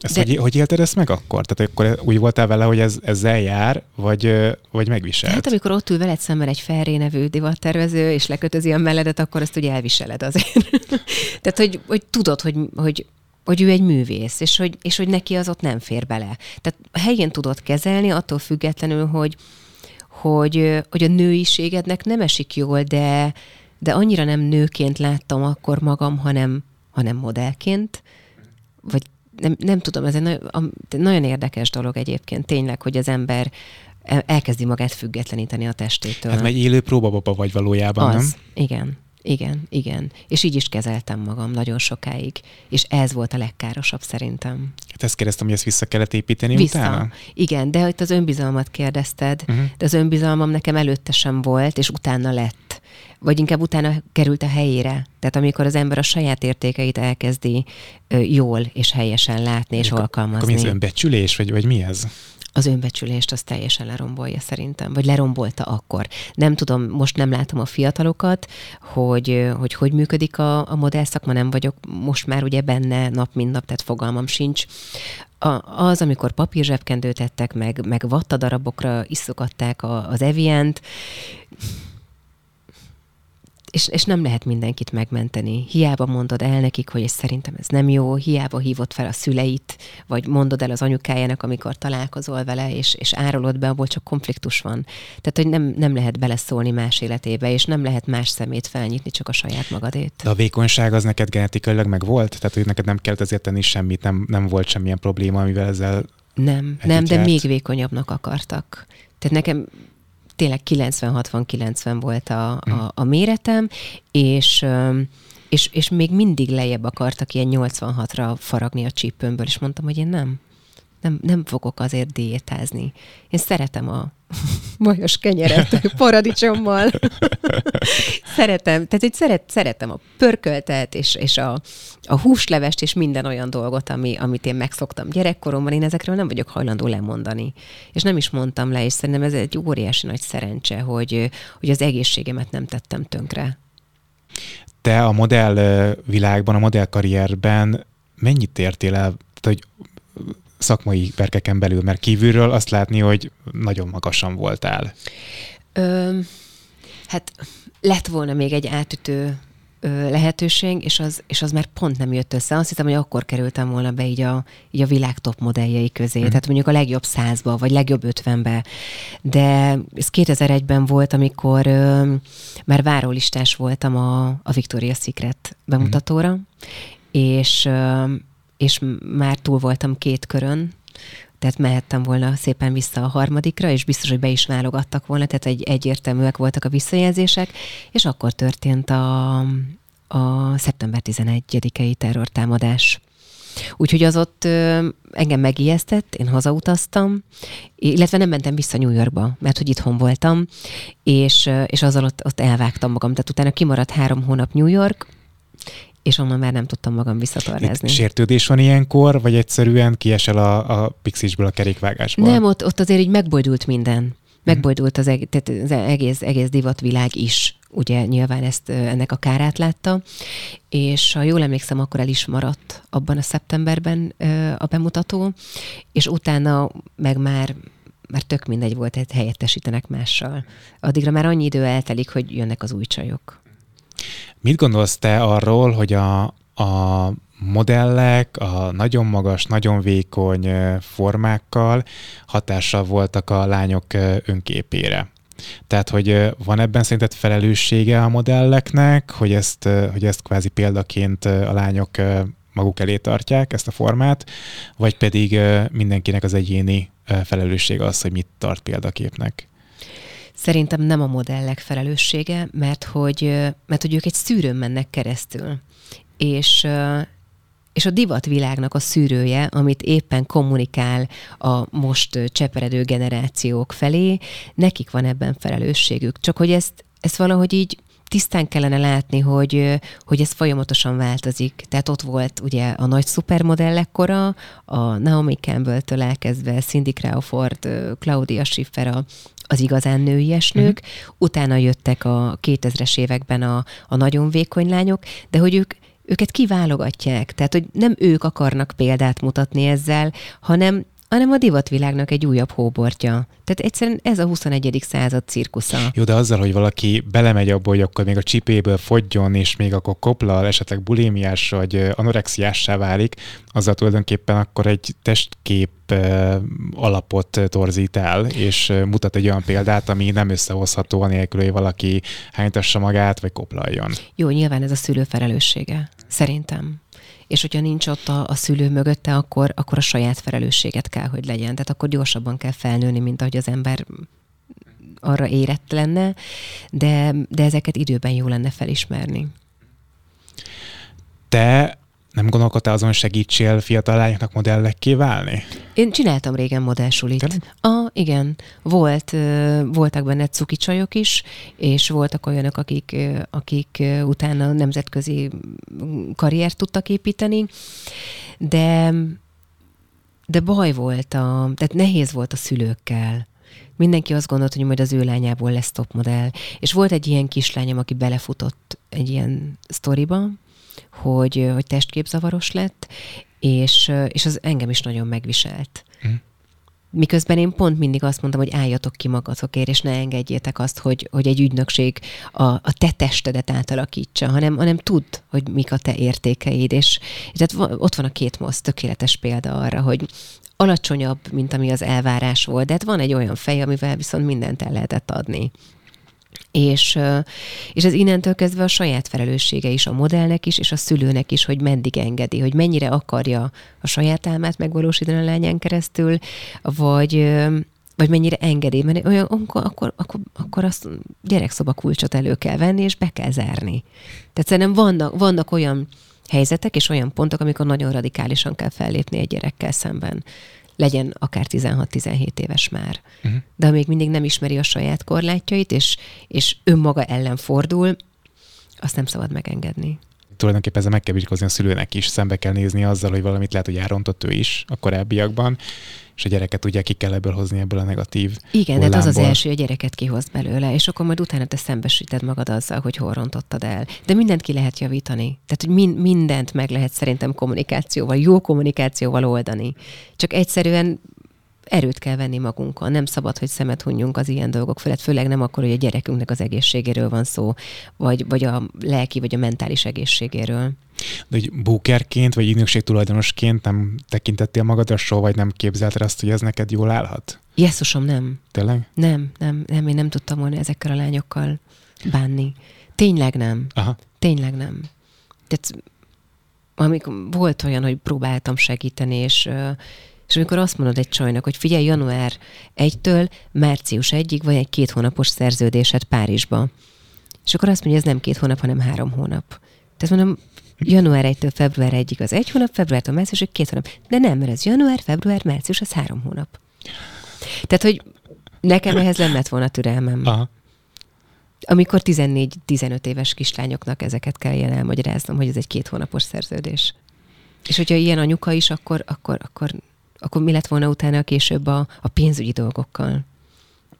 ezt De... hogy, hogy élted ezt meg akkor? Tehát akkor úgy voltál vele, hogy ez, ezzel jár, vagy, vagy megviselt? Hát amikor ott ül veled szemben egy Ferré nevű divattervező, és lekötözi a melledet, akkor ezt ugye elviseled azért. Tehát, hogy, hogy tudod, hogy, hogy hogy ő egy művész, és hogy, és hogy neki az ott nem fér bele. Tehát helyén tudod kezelni, attól függetlenül, hogy, hogy, hogy a nőiségednek nem esik jól, de, de annyira nem nőként láttam akkor magam, hanem, hanem modellként, vagy nem, nem tudom, ez egy nagyon, nagyon érdekes dolog egyébként tényleg, hogy az ember elkezdi magát függetleníteni a testétől. Hát egy élő próbababa vagy valójában, az, nem? igen. Igen, igen. És így is kezeltem magam nagyon sokáig. És ez volt a legkárosabb szerintem. Hát ezt kérdeztem, hogy ezt vissza kellett építeni vissza. utána? Igen, de itt az önbizalmat kérdezted, uh-huh. de az önbizalmam nekem előtte sem volt, és utána lett. Vagy inkább utána került a helyére. Tehát amikor az ember a saját értékeit elkezdi ö, jól és helyesen látni és, és alkalmazni. Akkor mi ez önbecsülés, vagy, vagy mi ez? az önbecsülést az teljesen lerombolja szerintem, vagy lerombolta akkor. Nem tudom, most nem látom a fiatalokat, hogy hogy, hogy működik a, a modell szakma, nem vagyok most már ugye benne nap, mint nap, tehát fogalmam sincs. A, az, amikor papírzsebkendőt tettek, meg, meg vattadarabokra iszokatták az Evient, és, és nem lehet mindenkit megmenteni. Hiába mondod el nekik, hogy szerintem ez nem jó, hiába hívod fel a szüleit, vagy mondod el az anyukájának, amikor találkozol vele, és, és árulod be, abból csak konfliktus van. Tehát, hogy nem, nem lehet beleszólni más életébe, és nem lehet más szemét felnyitni, csak a saját magadét. De a vékonyság az neked genetikailag meg volt? Tehát, hogy neked nem kellett ezért tenni semmit, nem, nem volt semmilyen probléma, amivel ezzel nem, nem, de még vékonyabbnak akartak. Tehát nekem tényleg 90-60-90 volt a, a, hm. a méretem, és és, és még mindig lejjebb akartak ilyen 86-ra faragni a csípőmből, és mondtam, hogy én nem. Nem, nem fogok azért diétázni. Én szeretem a majos kenyeret paradicsommal. szeretem, tehát hogy szeret, szeretem a pörköltet, és, és a, a húslevest, és minden olyan dolgot, ami, amit én megszoktam gyerekkoromban, én ezekről nem vagyok hajlandó lemondani. És nem is mondtam le, és szerintem ez egy óriási nagy szerencse, hogy, hogy az egészségemet nem tettem tönkre. Te a modell világban, a modell karrierben mennyit értél el, hogy szakmai verkeken belül, mert kívülről azt látni, hogy nagyon magasan voltál. Ö, hát lett volna még egy átütő lehetőség, és az, és az már pont nem jött össze. Azt hiszem, hogy akkor kerültem volna be így a, így a világ top modelljei közé, mm. tehát mondjuk a legjobb százba, vagy legjobb ötvenbe. De ez 2001-ben volt, amikor ö, már várólistás voltam a, a Victoria's Secret bemutatóra, mm. és ö, és már túl voltam két körön, tehát mehettem volna szépen vissza a harmadikra, és biztos, hogy be is válogattak volna, tehát egy, egyértelműek voltak a visszajelzések, és akkor történt a, a szeptember 11-i terrortámadás. Úgyhogy az ott ö, engem megijesztett, én hazautaztam, illetve nem mentem vissza New Yorkba, mert hogy itthon voltam, és, és azzal ott, ott elvágtam magam. Tehát utána kimaradt három hónap New York, és onnan már nem tudtam magam visszatornázni. Sértődés van ilyenkor, vagy egyszerűen kiesel a, a pixisből a kerékvágásból? Nem, ott, ott azért így megbojdult minden. Megbojdult az, eg- tehát az egész, egész divatvilág is, ugye nyilván ezt, ennek a kárát látta, és ha jól emlékszem, akkor el is maradt abban a szeptemberben a bemutató, és utána meg már már tök mindegy volt, hogy helyettesítenek mással. Addigra már annyi idő eltelik, hogy jönnek az új csajok. Mit gondolsz te arról, hogy a, a modellek a nagyon magas, nagyon vékony formákkal hatással voltak a lányok önképére? Tehát, hogy van ebben szerinted felelőssége a modelleknek, hogy ezt, hogy ezt kvázi példaként a lányok maguk elé tartják, ezt a formát, vagy pedig mindenkinek az egyéni felelőssége az, hogy mit tart példaképnek? Szerintem nem a modellek felelőssége, mert hogy, mert hogy ők egy szűrőn mennek keresztül. És, és a divatvilágnak a szűrője, amit éppen kommunikál a most cseperedő generációk felé, nekik van ebben felelősségük. Csak hogy ezt, ezt valahogy így tisztán kellene látni, hogy, hogy ez folyamatosan változik. Tehát ott volt ugye a nagy szupermodellek kora, a Naomi Campbell-től elkezdve Cindy Crawford, Claudia Schiffer, a, az igazán nőies nők, uh-huh. utána jöttek a 2000-es években a, a nagyon vékony lányok, de hogy ők őket kiválogatják. Tehát, hogy nem ők akarnak példát mutatni ezzel, hanem hanem a divatvilágnak egy újabb hóbortja. Tehát egyszerűen ez a 21. század cirkusza. Jó, de azzal, hogy valaki belemegy abba, hogy akkor még a csipéből fogjon, és még akkor koplal, esetleg bulémiás vagy anorexiássá válik, azzal tulajdonképpen akkor egy testkép alapot torzít el, és mutat egy olyan példát, ami nem összehozható anélkül, hogy valaki hányítassa magát, vagy koplaljon. Jó, nyilván ez a szülő felelőssége, szerintem és hogyha nincs ott a, a szülő mögötte, akkor, akkor a saját felelősséget kell, hogy legyen. Tehát akkor gyorsabban kell felnőni, mint ahogy az ember arra érett lenne, de, de ezeket időben jó lenne felismerni. Te nem gondolkodtál azon, segítsél fiatal lányoknak modellekké válni? Én csináltam régen modellsulit. Ah, igen. Volt, voltak benne cuki csajok is, és voltak olyanok, akik, akik utána nemzetközi karriert tudtak építeni, de, de baj volt, a, tehát nehéz volt a szülőkkel. Mindenki azt gondolt, hogy majd az ő lányából lesz top modell. És volt egy ilyen kislányom, aki belefutott egy ilyen sztoriba, hogy, hogy testképzavaros lett, és, és az engem is nagyon megviselt. Mm. Miközben én pont mindig azt mondtam, hogy álljatok ki magatokért, és ne engedjétek azt, hogy, hogy egy ügynökség a, a te testedet átalakítsa, hanem, hanem tudd, hogy mik a te értékeid. És, tehát ott van a két mosz, tökéletes példa arra, hogy alacsonyabb, mint ami az elvárás volt, de hát van egy olyan fej, amivel viszont mindent el lehetett adni. És, és ez innentől kezdve a saját felelőssége is a modellnek is, és a szülőnek is, hogy meddig engedi, hogy mennyire akarja a saját álmát megvalósítani a lányán keresztül, vagy, vagy mennyire engedi, mert olyan, akkor, akkor, akkor, akkor azt gyerekszoba kulcsot elő kell venni, és be kell zárni. Tehát szerintem vannak, vannak olyan helyzetek és olyan pontok, amikor nagyon radikálisan kell fellépni egy gyerekkel szemben legyen akár 16-17 éves már. Uh-huh. De még mindig nem ismeri a saját korlátjait, és, és önmaga ellen fordul, azt nem szabad megengedni tulajdonképpen ezzel meg kell vizsgálni a szülőnek is, szembe kell nézni azzal, hogy valamit lehet, hogy elrontott ő is a korábbiakban, és a gyereket ugye ki kell ebből hozni ebből a negatív Igen, hát az az első, hogy a gyereket kihoz belőle, és akkor majd utána te szembesíted magad azzal, hogy hol rontottad el. De mindent ki lehet javítani. Tehát, hogy min- mindent meg lehet szerintem kommunikációval, jó kommunikációval oldani. Csak egyszerűen erőt kell venni magunkkal. Nem szabad, hogy szemet hunyjunk az ilyen dolgok felett, főleg nem akkor, hogy a gyerekünknek az egészségéről van szó, vagy, vagy a lelki, vagy a mentális egészségéről. De hogy bókerként, vagy ügynökség tulajdonosként nem tekintettél magadra soha, vagy nem képzelted azt, hogy ez neked jól állhat? Jesszusom, nem. Tényleg? Nem, nem, nem, én nem tudtam volna ezekkel a lányokkal bánni. Tényleg nem. Aha. Tényleg nem. Tehát amikor volt olyan, hogy próbáltam segíteni, és és amikor azt mondod egy csajnak, hogy figyelj, január 1-től március 1-ig van egy két hónapos szerződésed Párizsba. És akkor azt mondja, ez nem két hónap, hanem három hónap. Tehát mondom, január 1-től február 1-ig az egy hónap, februártól márciusig két hónap. De nem, mert ez január, február, március, az három hónap. Tehát, hogy nekem ehhez nem lett volna türelmem. Aha. Amikor 14-15 éves kislányoknak ezeket kell ilyen elmagyaráznom, hogy ez egy két hónapos szerződés. És hogyha ilyen anyuka is, akkor, akkor, akkor akkor mi lett volna utána később a, a pénzügyi dolgokkal?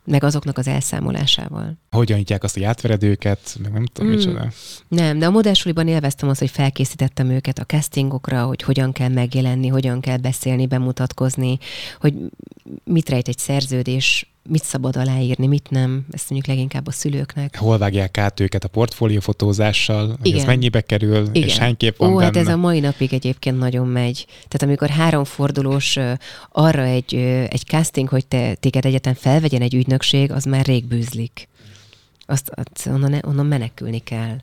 meg azoknak az elszámolásával. Hogyan hívják azt, hogy átvered őket, meg nem tudom, mm. micsoda. Nem, de a modellsuliban élveztem azt, hogy felkészítettem őket a castingokra, hogy hogyan kell megjelenni, hogyan kell beszélni, bemutatkozni, hogy mit rejt egy szerződés, mit szabad aláírni, mit nem, ezt mondjuk leginkább a szülőknek. Hol vágják át őket a portfóliófotózással, hogy ez mennyibe kerül, Igen. és hány kép van Ó, benne. hát ez a mai napig egyébként nagyon megy. Tehát amikor háromfordulós arra egy, egy casting, hogy te, téged egyetlen felvegyen egy ügynökség, az már rég bűzlik. Azt, azt onnan, onnan menekülni kell.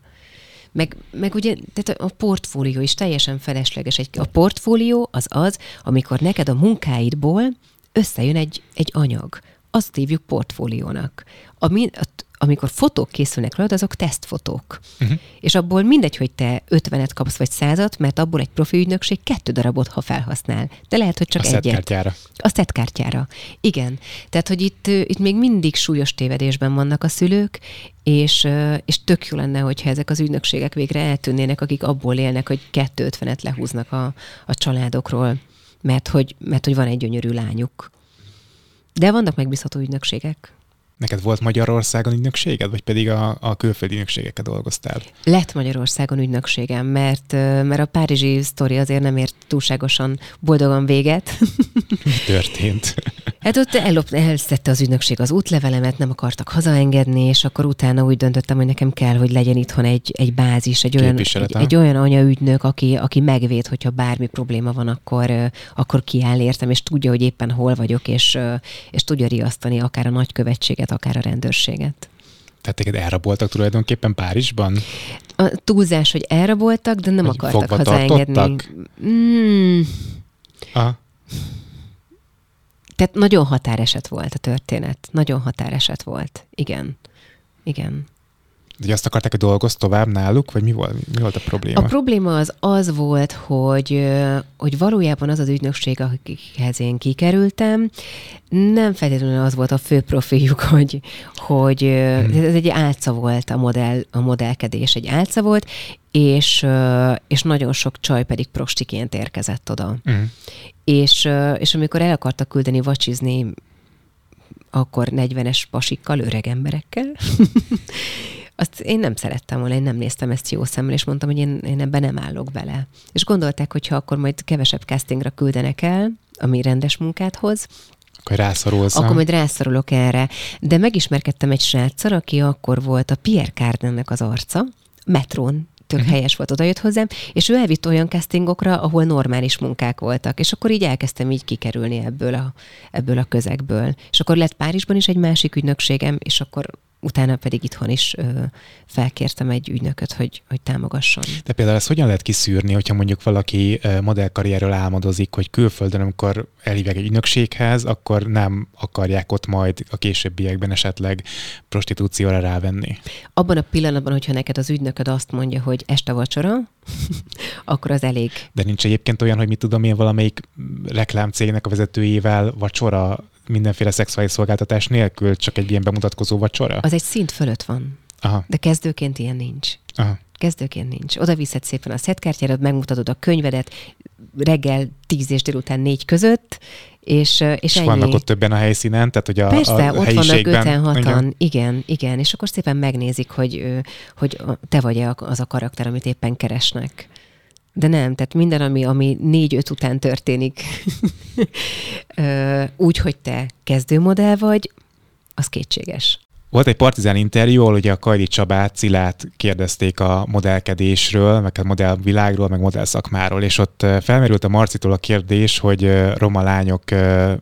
Meg, meg ugye tehát a portfólió is teljesen felesleges. Egy, a portfólió az az, amikor neked a munkáidból összejön egy, egy anyag azt hívjuk portfóliónak. A, a, amikor fotók készülnek rólad, azok tesztfotók. Uh-huh. És abból mindegy, hogy te 50-et kapsz, vagy százat, mert abból egy profi ügynökség kettő darabot, ha felhasznál. De lehet, hogy csak a egyet. Szetkártyára. A szetkártyára. Igen. Tehát, hogy itt, itt még mindig súlyos tévedésben vannak a szülők, és, és tök jó lenne, hogyha ezek az ügynökségek végre eltűnnének, akik abból élnek, hogy 250-et lehúznak a, a családokról, mert hogy, mert hogy van egy gyönyörű lányuk. De vannak megbízható ügynökségek. Neked volt Magyarországon ügynökséged, vagy pedig a, a külföldi ügynökségekkel dolgoztál? Lett Magyarországon ügynökségem, mert, mert a párizsi sztori azért nem ért túlságosan boldogan véget. Mi történt? Hát ott ellop, elszette az ügynökség az útlevelemet, nem akartak hazaengedni, és akkor utána úgy döntöttem, hogy nekem kell, hogy legyen itthon egy, egy bázis, egy olyan, egy, egy olyan anyaügynök, aki, aki megvéd, hogyha bármi probléma van, akkor, akkor kiáll értem, és tudja, hogy éppen hol vagyok, és, és tudja riasztani akár a nagykövetséget, akár a rendőrséget. Tehát téged elraboltak tulajdonképpen Párizsban? A túlzás, hogy elraboltak, de nem hogy akartak hazaengedni. Mm. Aha. Tehát nagyon határeset volt a történet. Nagyon határeset volt. Igen. Igen. De azt akarták, hogy dolgoz tovább náluk, vagy mi volt, mi volt a probléma? A probléma az az volt, hogy, hogy valójában az az ügynökség, akikhez én kikerültem, nem feltétlenül az volt a fő profiljuk, hogy, hogy hmm. ez egy álca volt a, modell, a modellkedés, egy álca volt, és, és nagyon sok csaj pedig prostiként érkezett oda. Hmm. És, és amikor el akartak küldeni vacsizni akkor 40-es pasikkal, öreg emberekkel, azt én nem szerettem volna, én nem néztem ezt jó szemmel, és mondtam, hogy én, én ebben nem állok bele. És gondolták, hogy ha akkor majd kevesebb castingra küldenek el, ami rendes munkát hoz, akkor rászorulsz. Akkor majd rászorulok erre. De megismerkedtem egy sráccal, aki akkor volt a Pierre Cardinnek az arca, metrón tök uh-huh. helyes volt, odajött hozzám, és ő elvitt olyan castingokra, ahol normális munkák voltak, és akkor így elkezdtem így kikerülni ebből a, ebből a közegből. És akkor lett Párizsban is egy másik ügynökségem, és akkor utána pedig itthon is ö, felkértem egy ügynököt, hogy, hogy támogasson. De például ezt hogyan lehet kiszűrni, hogyha mondjuk valaki modellkarrierről álmodozik, hogy külföldön, amikor elhívják egy ügynökséghez, akkor nem akarják ott majd a későbbiekben esetleg prostitúcióra rávenni? Abban a pillanatban, hogyha neked az ügynököd azt mondja, hogy este vacsora, akkor az elég. De nincs egyébként olyan, hogy mit tudom én, valamelyik reklámcégnek a vezetőjével vacsora mindenféle szexuális szolgáltatás nélkül, csak egy ilyen bemutatkozó vacsora? Az egy szint fölött van. Aha. De kezdőként ilyen nincs. Aha. Kezdőként nincs. Oda viszed szépen a szetkártyádat, megmutatod a könyvedet reggel 10 és délután 4 között, és, és, és ennyi. vannak ott többen a helyszínen, tehát hogy a, Persze, a ott vannak 5 6 igen, igen, és akkor szépen megnézik, hogy, hogy te vagy az a karakter, amit éppen keresnek. De nem, tehát minden, ami, ami négy-öt után történik, úgy, hogy te kezdőmodell vagy, az kétséges. Volt egy partizán interjú, ahol ugye a Kajdi Csabát, Cilát kérdezték a modellkedésről, meg a modellvilágról, meg modellszakmáról, és ott felmerült a Marcitól a kérdés, hogy roma lányok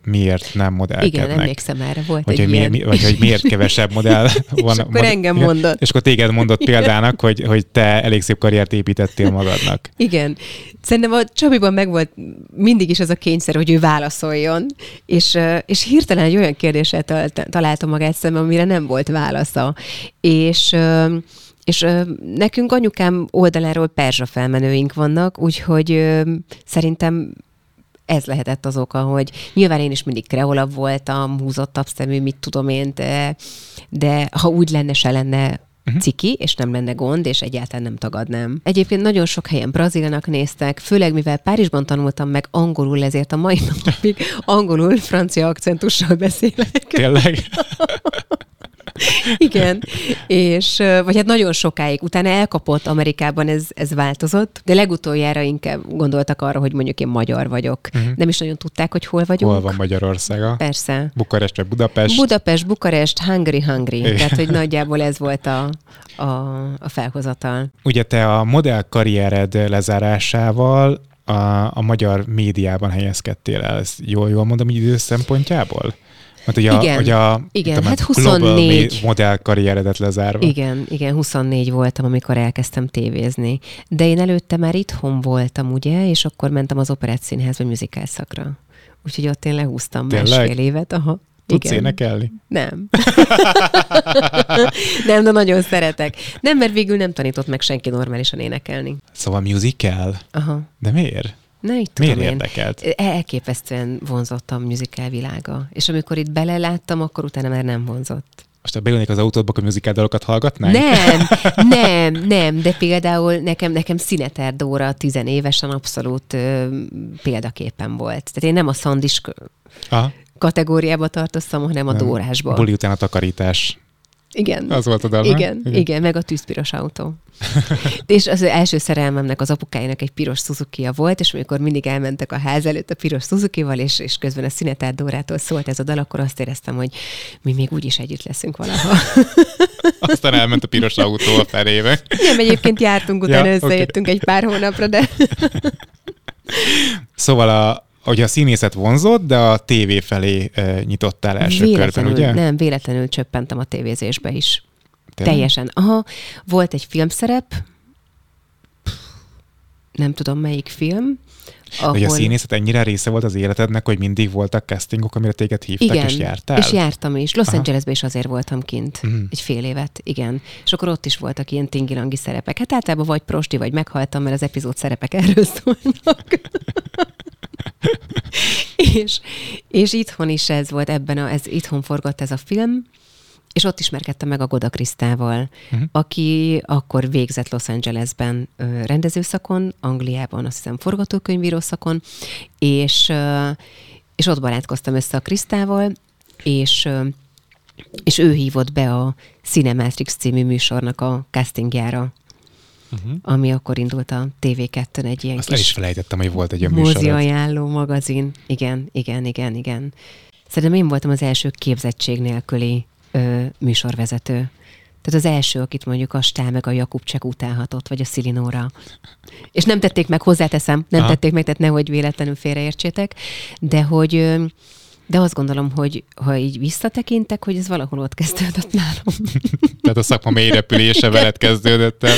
miért nem modellkednek. Igen, emlékszem erre, volt vagy, egy hogy ilyen. miért, vagy hogy miért kevesebb modell van. és akkor mod- engem mondott. És akkor téged mondott példának, hogy, hogy te elég szép karriert építettél magadnak. Igen. Szerintem a Csabiban megvolt mindig is az a kényszer, hogy ő válaszoljon, és, és hirtelen egy olyan kérdéssel találta magát szemben, amire nem volt válasza. És és nekünk anyukám oldaláról perzsa felmenőink vannak, úgyhogy szerintem ez lehetett az oka, hogy nyilván én is mindig kreolabb voltam, húzottabb szemű, mit tudom én, de, de ha úgy lenne, se lenne uh-huh. ciki, és nem lenne gond, és egyáltalán nem tagadnám. Egyébként nagyon sok helyen brazilnak néztek, főleg mivel Párizsban tanultam meg angolul, ezért a mai napig angolul, francia akcentussal beszélek. Tényleg? Igen, és vagy hát nagyon sokáig. Utána elkapott Amerikában, ez, ez változott, de legutoljára inkább gondoltak arra, hogy mondjuk én magyar vagyok. Uh-huh. Nem is nagyon tudták, hogy hol vagyunk. Hol van Magyarországa? Persze. Bukarest vagy Budapest? Budapest, Bukarest, Hungary, Hungary. Igen. Tehát, hogy nagyjából ez volt a, a, a felhozatal. Ugye te a modell karriered lezárásával a, a magyar médiában helyezkedtél el. Ezt jól, jól mondom, így idő szempontjából? Mert ugye igen, a, ugye a, igen, hát 24 modell karrieredet lezárva. Igen, igen, 24 voltam, amikor elkezdtem tévézni. De én előtte már itthon voltam, ugye, és akkor mentem az operett színházba musical szakra. Úgyhogy ott én lehúztam Tényleg? másfél évet. Aha. Tudsz Igen. énekelni? Nem. nem, de nagyon szeretek. Nem, mert végül nem tanított meg senki normálisan énekelni. Szóval musical? Aha. De miért? Na, így tudom Miért én. érdekelt? Elképesztően vonzott a musical világa. És amikor itt beleláttam, akkor utána már nem vonzott. Most ha beülnék az autódba, akkor musical dalokat hallgatnánk? Nem, nem, nem, de például nekem, nekem Szineter Dóra tizenévesen abszolút ö, példaképpen volt. Tehát én nem a szandis Aha. kategóriába tartoztam, hanem a Nem. Dórásba. Buli után a takarítás. Igen. Az volt a dal, igen, igen, igen, meg a tűzpiros autó. és az első szerelmemnek, az apukájának egy piros suzuki volt, és amikor mindig elmentek a ház előtt a piros Suzuki-val, és, és közben a Szinetár Dórától szólt ez a dal, akkor azt éreztem, hogy mi még úgyis együtt leszünk valaha. Aztán elment a piros autó a felébe. Nem, egyébként jártunk, utána Ja, összejöttünk egy pár hónapra, de Szóval a, hogy a színészet vonzott, de a tévé felé e, nyitottál első körben, ugye? nem, véletlenül csöppentem a tévézésbe is. Tényleg? Teljesen. Aha, volt egy filmszerep, nem tudom melyik film, ahol... Hogy a színészet ennyire része volt az életednek, hogy mindig voltak castingok, amire téged hívtak, igen, és jártál? és jártam is. Los Aha. Angelesben is azért voltam kint. Mhm. Egy fél évet, igen. És akkor ott is voltak ilyen tingilangi szerepek. Hát általában vagy prosti, vagy meghaltam, mert az epizód szerepek erről szólnak. és, és itthon is ez volt ebben, a, ez itthon forgott ez a film, és ott ismerkedtem meg a Goda Krisztával, Mhm. aki akkor végzett Los Angelesben rendezőszakon, Angliában azt hiszem forgatókönyvíró szakon, és, és ott barátkoztam össze a Krisztával, és, és ő hívott be a Cinematrix című műsornak a castingjára, Uh-huh. ami akkor indult a TV2-n egy ilyen Azt el is kis felejtettem, hogy volt egy ilyen műsorod. ajánló magazin. Igen, igen, igen, igen. Szerintem én voltam az első képzettség nélküli ö, műsorvezető. Tehát az első, akit mondjuk a Stál meg a Jakubcsek utálhatott, vagy a Szilinóra. És nem tették meg, hozzáteszem, nem Aha. tették meg, tehát nehogy véletlenül félreértsétek, de hogy de azt gondolom, hogy ha így visszatekintek, hogy ez valahol ott kezdődött nálam. Tehát a szakma mély repülése veled kezdődött el.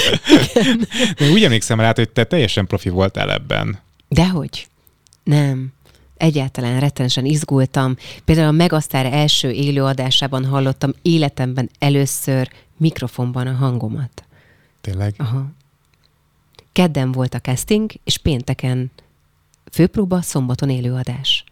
De úgy emlékszem rá, hogy te teljesen profi voltál ebben. Dehogy? Nem. Egyáltalán rettenesen izgultam. Például a Megasztár első élőadásában hallottam életemben először mikrofonban a hangomat. Tényleg. Aha. Kedden volt a casting, és pénteken főpróba, szombaton élőadás.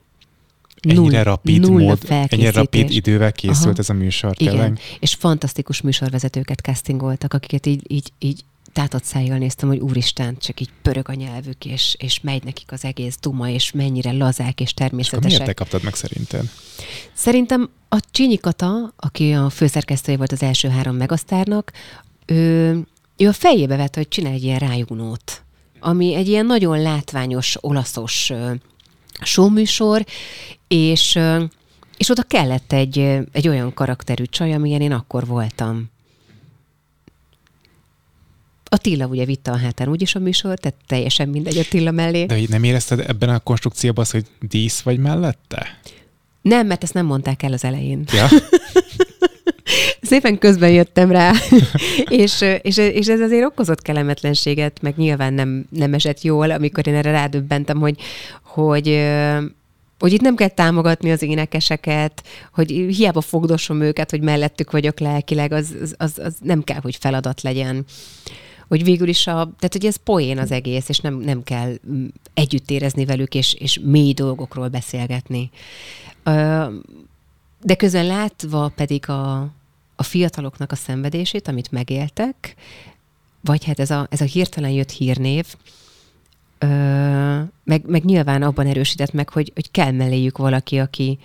Ennyire rapid nulla mód, ennyire rapid idővel készült Aha. ez a műsor, Igen, tényleg. és fantasztikus műsorvezetőket castingoltak, akiket így, így, így tátott szájjal néztem, hogy úristen, csak így pörög a nyelvük, és, és megy nekik az egész duma, és mennyire lazák és És akkor miért természetesek. te kaptad meg szerinted? Szerintem a Csínyi Kata, aki a főszerkesztője volt az első három megasztárnak, ő, ő a fejébe vette, hogy csinálj egy ilyen rájugnót, ami egy ilyen nagyon látványos, olaszos showműsor, és, és oda kellett egy, egy olyan karakterű csaj, amilyen én akkor voltam. Attila ugye vitte a hátán úgyis a műsor, tehát teljesen mindegy Attila mellé. De nem érezted ebben a konstrukcióban azt, hogy dísz vagy mellette? Nem, mert ezt nem mondták el az elején. Ja? Szépen közben jöttem rá, és, és, és ez azért okozott kellemetlenséget, meg nyilván nem, nem esett jól, amikor én erre rádöbbentem, hogy, hogy, hogy itt nem kell támogatni az énekeseket, hogy hiába fogdosom őket, hogy mellettük vagyok lelkileg, az, az, az, az nem kell, hogy feladat legyen. Hogy végül is a, tehát hogy ez poén az egész, és nem, nem kell mm, együtt érezni velük, és, és mély dolgokról beszélgetni. De közben látva pedig a, a fiataloknak a szenvedését, amit megéltek, vagy hát ez a, ez a hirtelen jött hírnév, meg, meg nyilván abban erősített meg, hogy, hogy kell melléjük valaki, aki,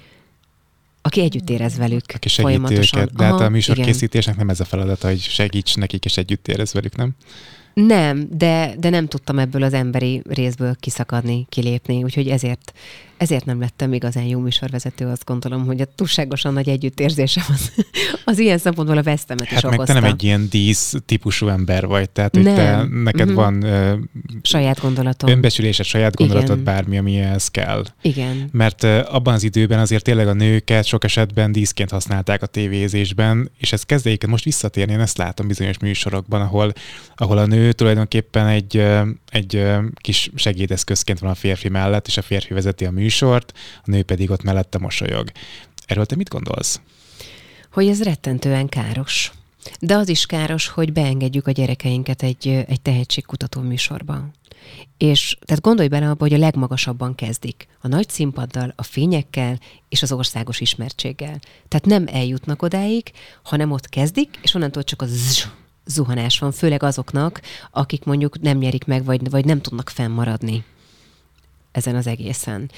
aki együtt érez velük Aki folyamatosan. őket. De hát a igen. műsorkészítésnek nem ez a feladata, hogy segíts nekik és együtt érez velük, nem? Nem, de, de nem tudtam ebből az emberi részből kiszakadni, kilépni, úgyhogy ezért, ezért nem lettem igazán jó műsorvezető, azt gondolom, hogy a túlságosan nagy együttérzésem az, az ilyen szempontból a vesztemet is Hát meg okozta. te nem egy ilyen dísz típusú ember vagy, tehát hogy Nem. te, neked Mhm. van ö, Saját gondolatom. önbecsülésed, saját gondolatod, Igen. bármi, ami ehhez kell. Igen. Mert ö, abban az időben azért tényleg a nőket sok esetben díszként használták a tévézésben, és ez kezd egyébként most visszatérni, én ezt látom bizonyos műsorokban, ahol, ahol a nő tulajdonképpen egy, egy kis segédeszközként van a férfi mellett, és a férfi vezeti a műsort, a nő pedig ott mellette mosolyog. Erről te mit gondolsz? Hogy ez rettentően káros. De az is káros, hogy beengedjük a gyerekeinket egy, egy tehetségkutató műsorba. És tehát gondolj bele abba, hogy a legmagasabban kezdik. A nagy színpaddal, a fényekkel és az országos ismertséggel. Tehát nem eljutnak odáig, hanem ott kezdik, és onnantól csak az zuhanás van, főleg azoknak, akik mondjuk nem nyerik meg, vagy, vagy nem tudnak fennmaradni ezen az egészen.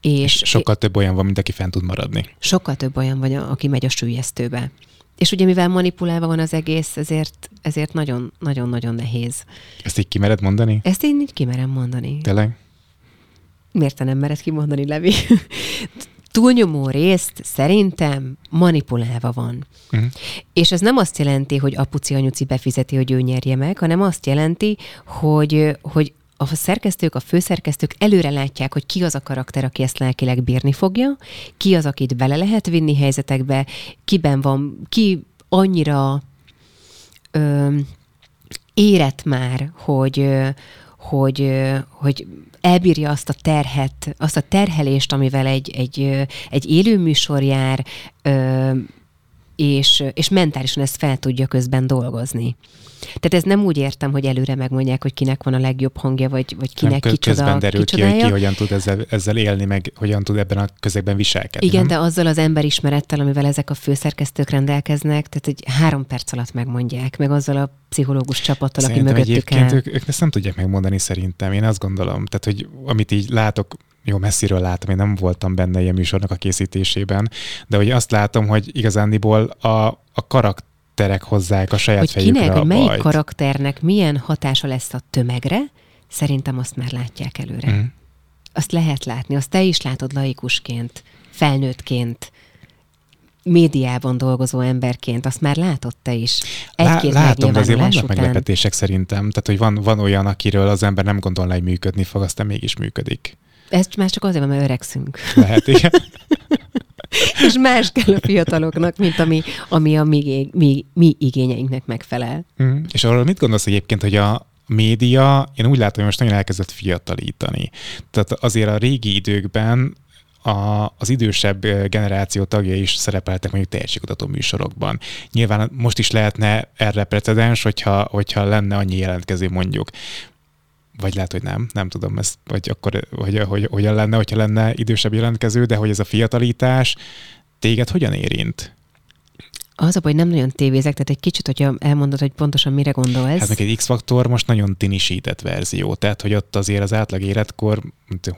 És, és sokkal több olyan van, mint aki fent tud maradni. Sokkal több olyan van, aki megy a sűjesztőbe. És ugye mivel manipulálva van az egész, ezért, ezért nagyon-nagyon-nagyon nehéz. Ezt így kimered mondani? Ezt én így kimerem mondani. Tényleg? Miért te nem mered kimondani, Levi? túlnyomó részt szerintem manipulálva van. Uh-huh. És ez nem azt jelenti, hogy apuci anyuci befizeti, hogy ő nyerje meg, hanem azt jelenti, hogy, hogy a szerkesztők, a főszerkesztők előre látják, hogy ki az a karakter, aki ezt lelkileg bírni fogja, ki az, akit bele lehet vinni helyzetekbe, kiben van, ki annyira ö, érett már, hogy, hogy, hogy elbírja azt a terhet, azt a terhelést, amivel egy, egy, egy élő műsor jár, és, és mentálisan ezt fel tudja közben dolgozni. Tehát ez nem úgy értem, hogy előre megmondják, hogy kinek van a legjobb hangja, vagy, vagy kinek nem, kicsoda közben derül ki, hogy ki hogyan tud ezzel, ezzel élni, meg hogyan tud ebben a közegben viselkedni. Igen, nem? de azzal az emberismerettel, amivel ezek a főszerkesztők rendelkeznek, tehát egy három perc alatt megmondják, meg azzal a pszichológus csapattal, szerintem aki mögöttük áll. Ők, ők ezt nem tudják megmondani szerintem, én azt gondolom. Tehát, hogy amit így látok jó messziről látom, én nem voltam benne ilyen műsornak a készítésében, de hogy azt látom, hogy igazándiból a, a karakterek hozzák a saját hogy fejükre kinek, a hogy melyik bajt. karakternek milyen hatása lesz a tömegre, szerintem azt már látják előre. Mm. Azt lehet látni, azt te is látod laikusként, felnőttként, médiában dolgozó emberként, azt már látod te is. Egy-két Lá, látom, de azért vannak után. meglepetések szerintem. Tehát, hogy van, van olyan, akiről az ember nem gondolná, hogy működni fog, aztán mégis működik. Ez már csak azért, mert öregszünk. Lehet, igen. és más kell a fiataloknak, mint ami, ami a mi, mi, mi igényeinknek megfelel. Mm. És arról mit gondolsz egyébként, hogy a média, én úgy látom, hogy most nagyon elkezdett fiatalítani. Tehát azért a régi időkben a, az idősebb generáció tagjai is szerepeltek mondjuk tehetségkutató műsorokban. Nyilván most is lehetne erre precedens, hogyha, hogyha lenne annyi jelentkező mondjuk vagy lehet, hogy nem, nem tudom, ezt, vagy akkor hogy, hogy, hogyan lenne, hogyha lenne idősebb jelentkező, de hogy ez a fiatalítás téged hogyan érint? Az a baj, nem nagyon tévézek, tehát egy kicsit, hogyha elmondod, hogy pontosan mire gondolsz. Hát meg egy X-faktor most nagyon tinisített verzió, tehát hogy ott azért az átlag életkor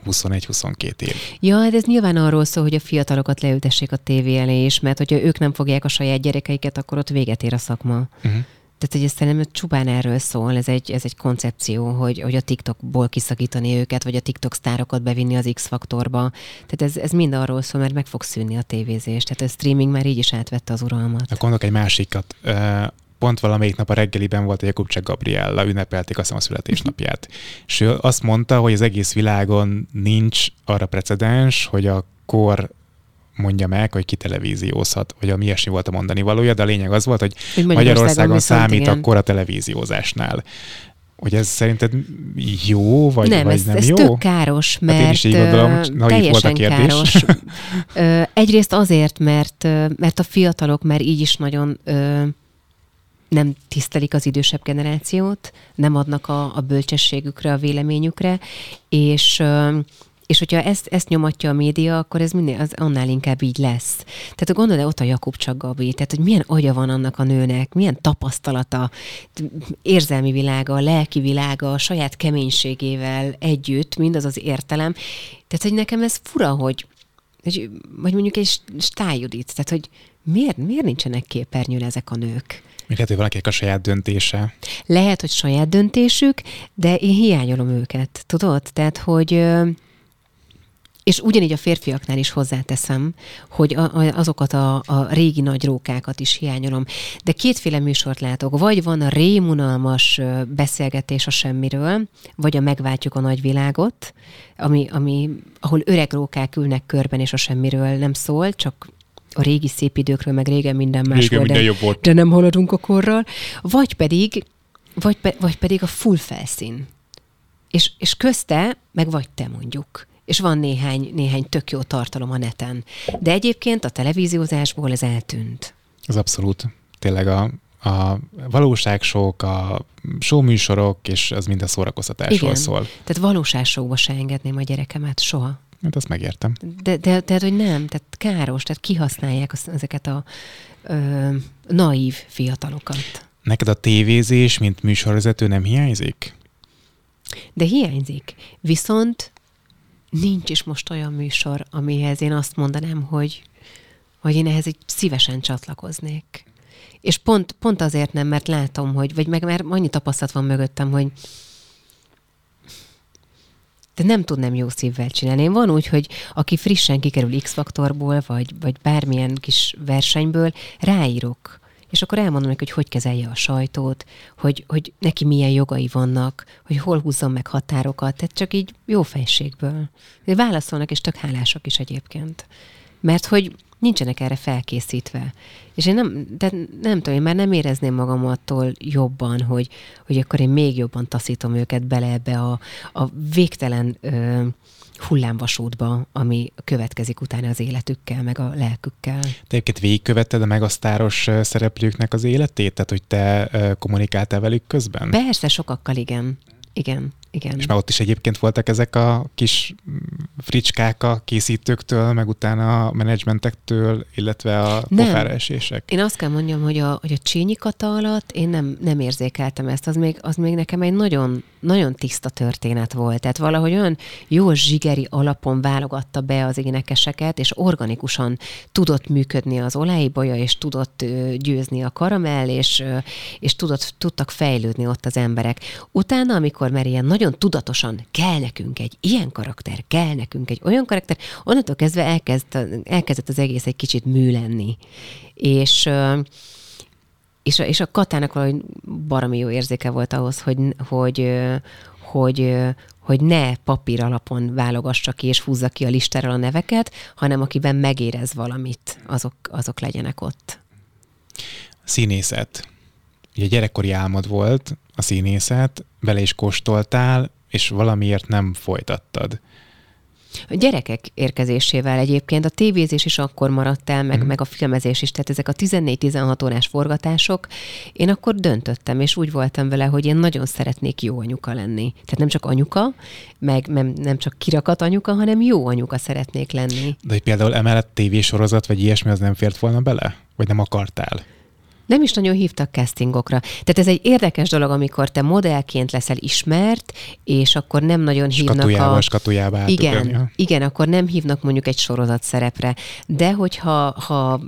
21-22 év. Ja, de ez nyilván arról szól, hogy a fiatalokat leültessék a tévé elé is, mert hogyha ők nem fogják a saját gyerekeiket, akkor ott véget ér a szakma. Uh-huh. Tehát, hogy ez szerintem csupán erről szól, ez egy, ez egy koncepció, hogy, hogy a TikTokból kiszakítani őket, vagy a TikTok sztárokat bevinni az X-faktorba. Tehát ez, ez mind arról szól, mert meg fog szűnni a tévézés. Tehát a streaming már így is átvette az uralmat. Akkor mondok egy másikat. Pont valamelyik nap a reggeliben volt a Jakubcsek Gabriella, ünnepelték azt a születésnapját. És ő azt mondta, hogy az egész világon nincs arra precedens, hogy a kor mondja meg, hogy ki televíziózhat, vagy ami ilyesmi volt a mondani valója, de a lényeg az volt, hogy, hogy Magyarországon számít igen. akkor a televíziózásnál. Hogy ez szerinted jó, vagy nem, vagy ez, nem ez jó? tök káros, mert hát én is így gondolom, teljesen volt a kérdés. káros. Egyrészt azért, mert, mert a fiatalok már így is nagyon nem tisztelik az idősebb generációt, nem adnak a, a bölcsességükre, a véleményükre, és és hogyha ezt, ezt nyomatja a média, akkor ez minden, az annál inkább így lesz. Tehát gondolod, ott a Jakub csak Gabi, tehát hogy milyen agya van annak a nőnek, milyen tapasztalata, érzelmi világa, lelki világa, a saját keménységével együtt, mindaz az értelem. Tehát, hogy nekem ez fura, hogy, hogy vagy mondjuk egy stájudit, tehát, hogy miért, miért nincsenek képernyőn ezek a nők? Még lehet, hogy valakinek a saját döntése. Lehet, hogy saját döntésük, de én hiányolom őket, tudod? Tehát, hogy és ugyanígy a férfiaknál is hozzáteszem, hogy a, a, azokat a, a régi nagy rókákat is hiányolom. De kétféle műsort látok. Vagy van a rémunalmas beszélgetés a semmiről, vagy a megváltjuk a nagyvilágot, ami, ami, ahol öreg rókák ülnek körben, és a semmiről nem szól, csak a régi szép időkről, meg régen minden más régen volt, minden de, jobb volt. de nem haladunk a korral. Vagy pedig, vagy, pe, vagy pedig a full felszín. És, és közte meg vagy te mondjuk És van néhány, néhány tök jó tartalom a neten. De egyébként a televíziózásból ez eltűnt. Az abszolút. Tényleg a, a valóságsók, a showműsorok, és az mind a szórakoztatásról Igen. szól. Tehát valóságsóba se engedném a gyerekemet soha. Hát azt megértem. De, de, de hogy nem, tehát káros, tehát kihasználják az, ezeket a ö, naív fiatalokat. Neked a tévézés, mint műsorvezető nem hiányzik? De hiányzik. Viszont nincs is most olyan műsor, amihez én azt mondanám, hogy, hogy én ehhez egy szívesen csatlakoznék. És pont, pont azért nem, mert látom, hogy, vagy meg mert annyi tapasztalat van mögöttem, hogy de nem tudnám jó szívvel csinálni. Én van úgy, hogy aki frissen kikerül X-faktorból, vagy, vagy bármilyen kis versenyből, ráírok. És akkor elmondom neki, hogy hogy kezelje a sajtót, hogy, hogy neki milyen jogai vannak, hogy hol húzzon meg határokat, tehát csak így jó fejségből. De válaszolnak, és tök hálásak is egyébként. Mert hogy nincsenek erre felkészítve. És én nem, de nem tudom, én már nem érezném magam attól jobban, hogy, hogy akkor én még jobban taszítom őket bele ebbe a, a végtelen ö, hullámvasútba, ami következik utána az életükkel, meg a lelkükkel. Te egyébként végigkövetted a megasztáros szereplőknek az életét? Tehát, hogy te kommunikáltál velük közben? Persze, sokakkal igen. Igen, igen. És már ott is egyébként voltak ezek a kis mm, fricskák a készítőktől, meg utána a menedzsmentektől, illetve a Nem. pofára esések. Én azt kell mondjam, hogy a, hogy a Csényi Kata alatt én nem, nem érzékeltem ezt. Az még, az még nekem egy nagyon, nagyon tiszta történet volt. Tehát valahogy olyan jó zsigeri alapon válogatta be az énekeseket, és organikusan tudott működni az olejbolya, és tudott győzni a karamell, és, és tudott, tudtak fejlődni ott az emberek. Utána, amikor már ilyen nagyon tudatosan kell nekünk egy ilyen karakter, kell nekünk egy olyan karakter, onnantól kezdve elkezd, elkezdett az egész egy kicsit mű lenni. És és, a- és a Katának valahogy baromi jó érzéke volt ahhoz, hogy, hogy, hogy, hogy ne papír alapon válogassa ki és húzza ki a listáról a neveket, hanem akiben megérez valamit, azok, azok legyenek ott. Színészet. Ugye gyerekkori álmod volt a színészet, bele is kóstoltál, és valamiért nem folytattad. A gyerekek érkezésével egyébként a tévézés is akkor maradt el, meg, Mhm. meg a filmezés is, tehát ezek a 14-16 órás forgatások, én akkor döntöttem, és úgy voltam vele, hogy én nagyon szeretnék jó anyuka lenni. Tehát nem csak anyuka, meg nem, nem csak kirakat anyuka, hanem jó anyuka szeretnék lenni. De hogy például emellett tévésorozat, vagy ilyesmi, az nem fért volna bele? Vagy nem akartál? Nem is nagyon hívtak castingokra. Tehát ez egy érdekes dolog, amikor te modellként leszel ismert, és akkor nem nagyon hívnak Skatujával, a... skatujába Igen, ha? igen, akkor nem hívnak mondjuk egy sorozat szerepre. De hogyha ha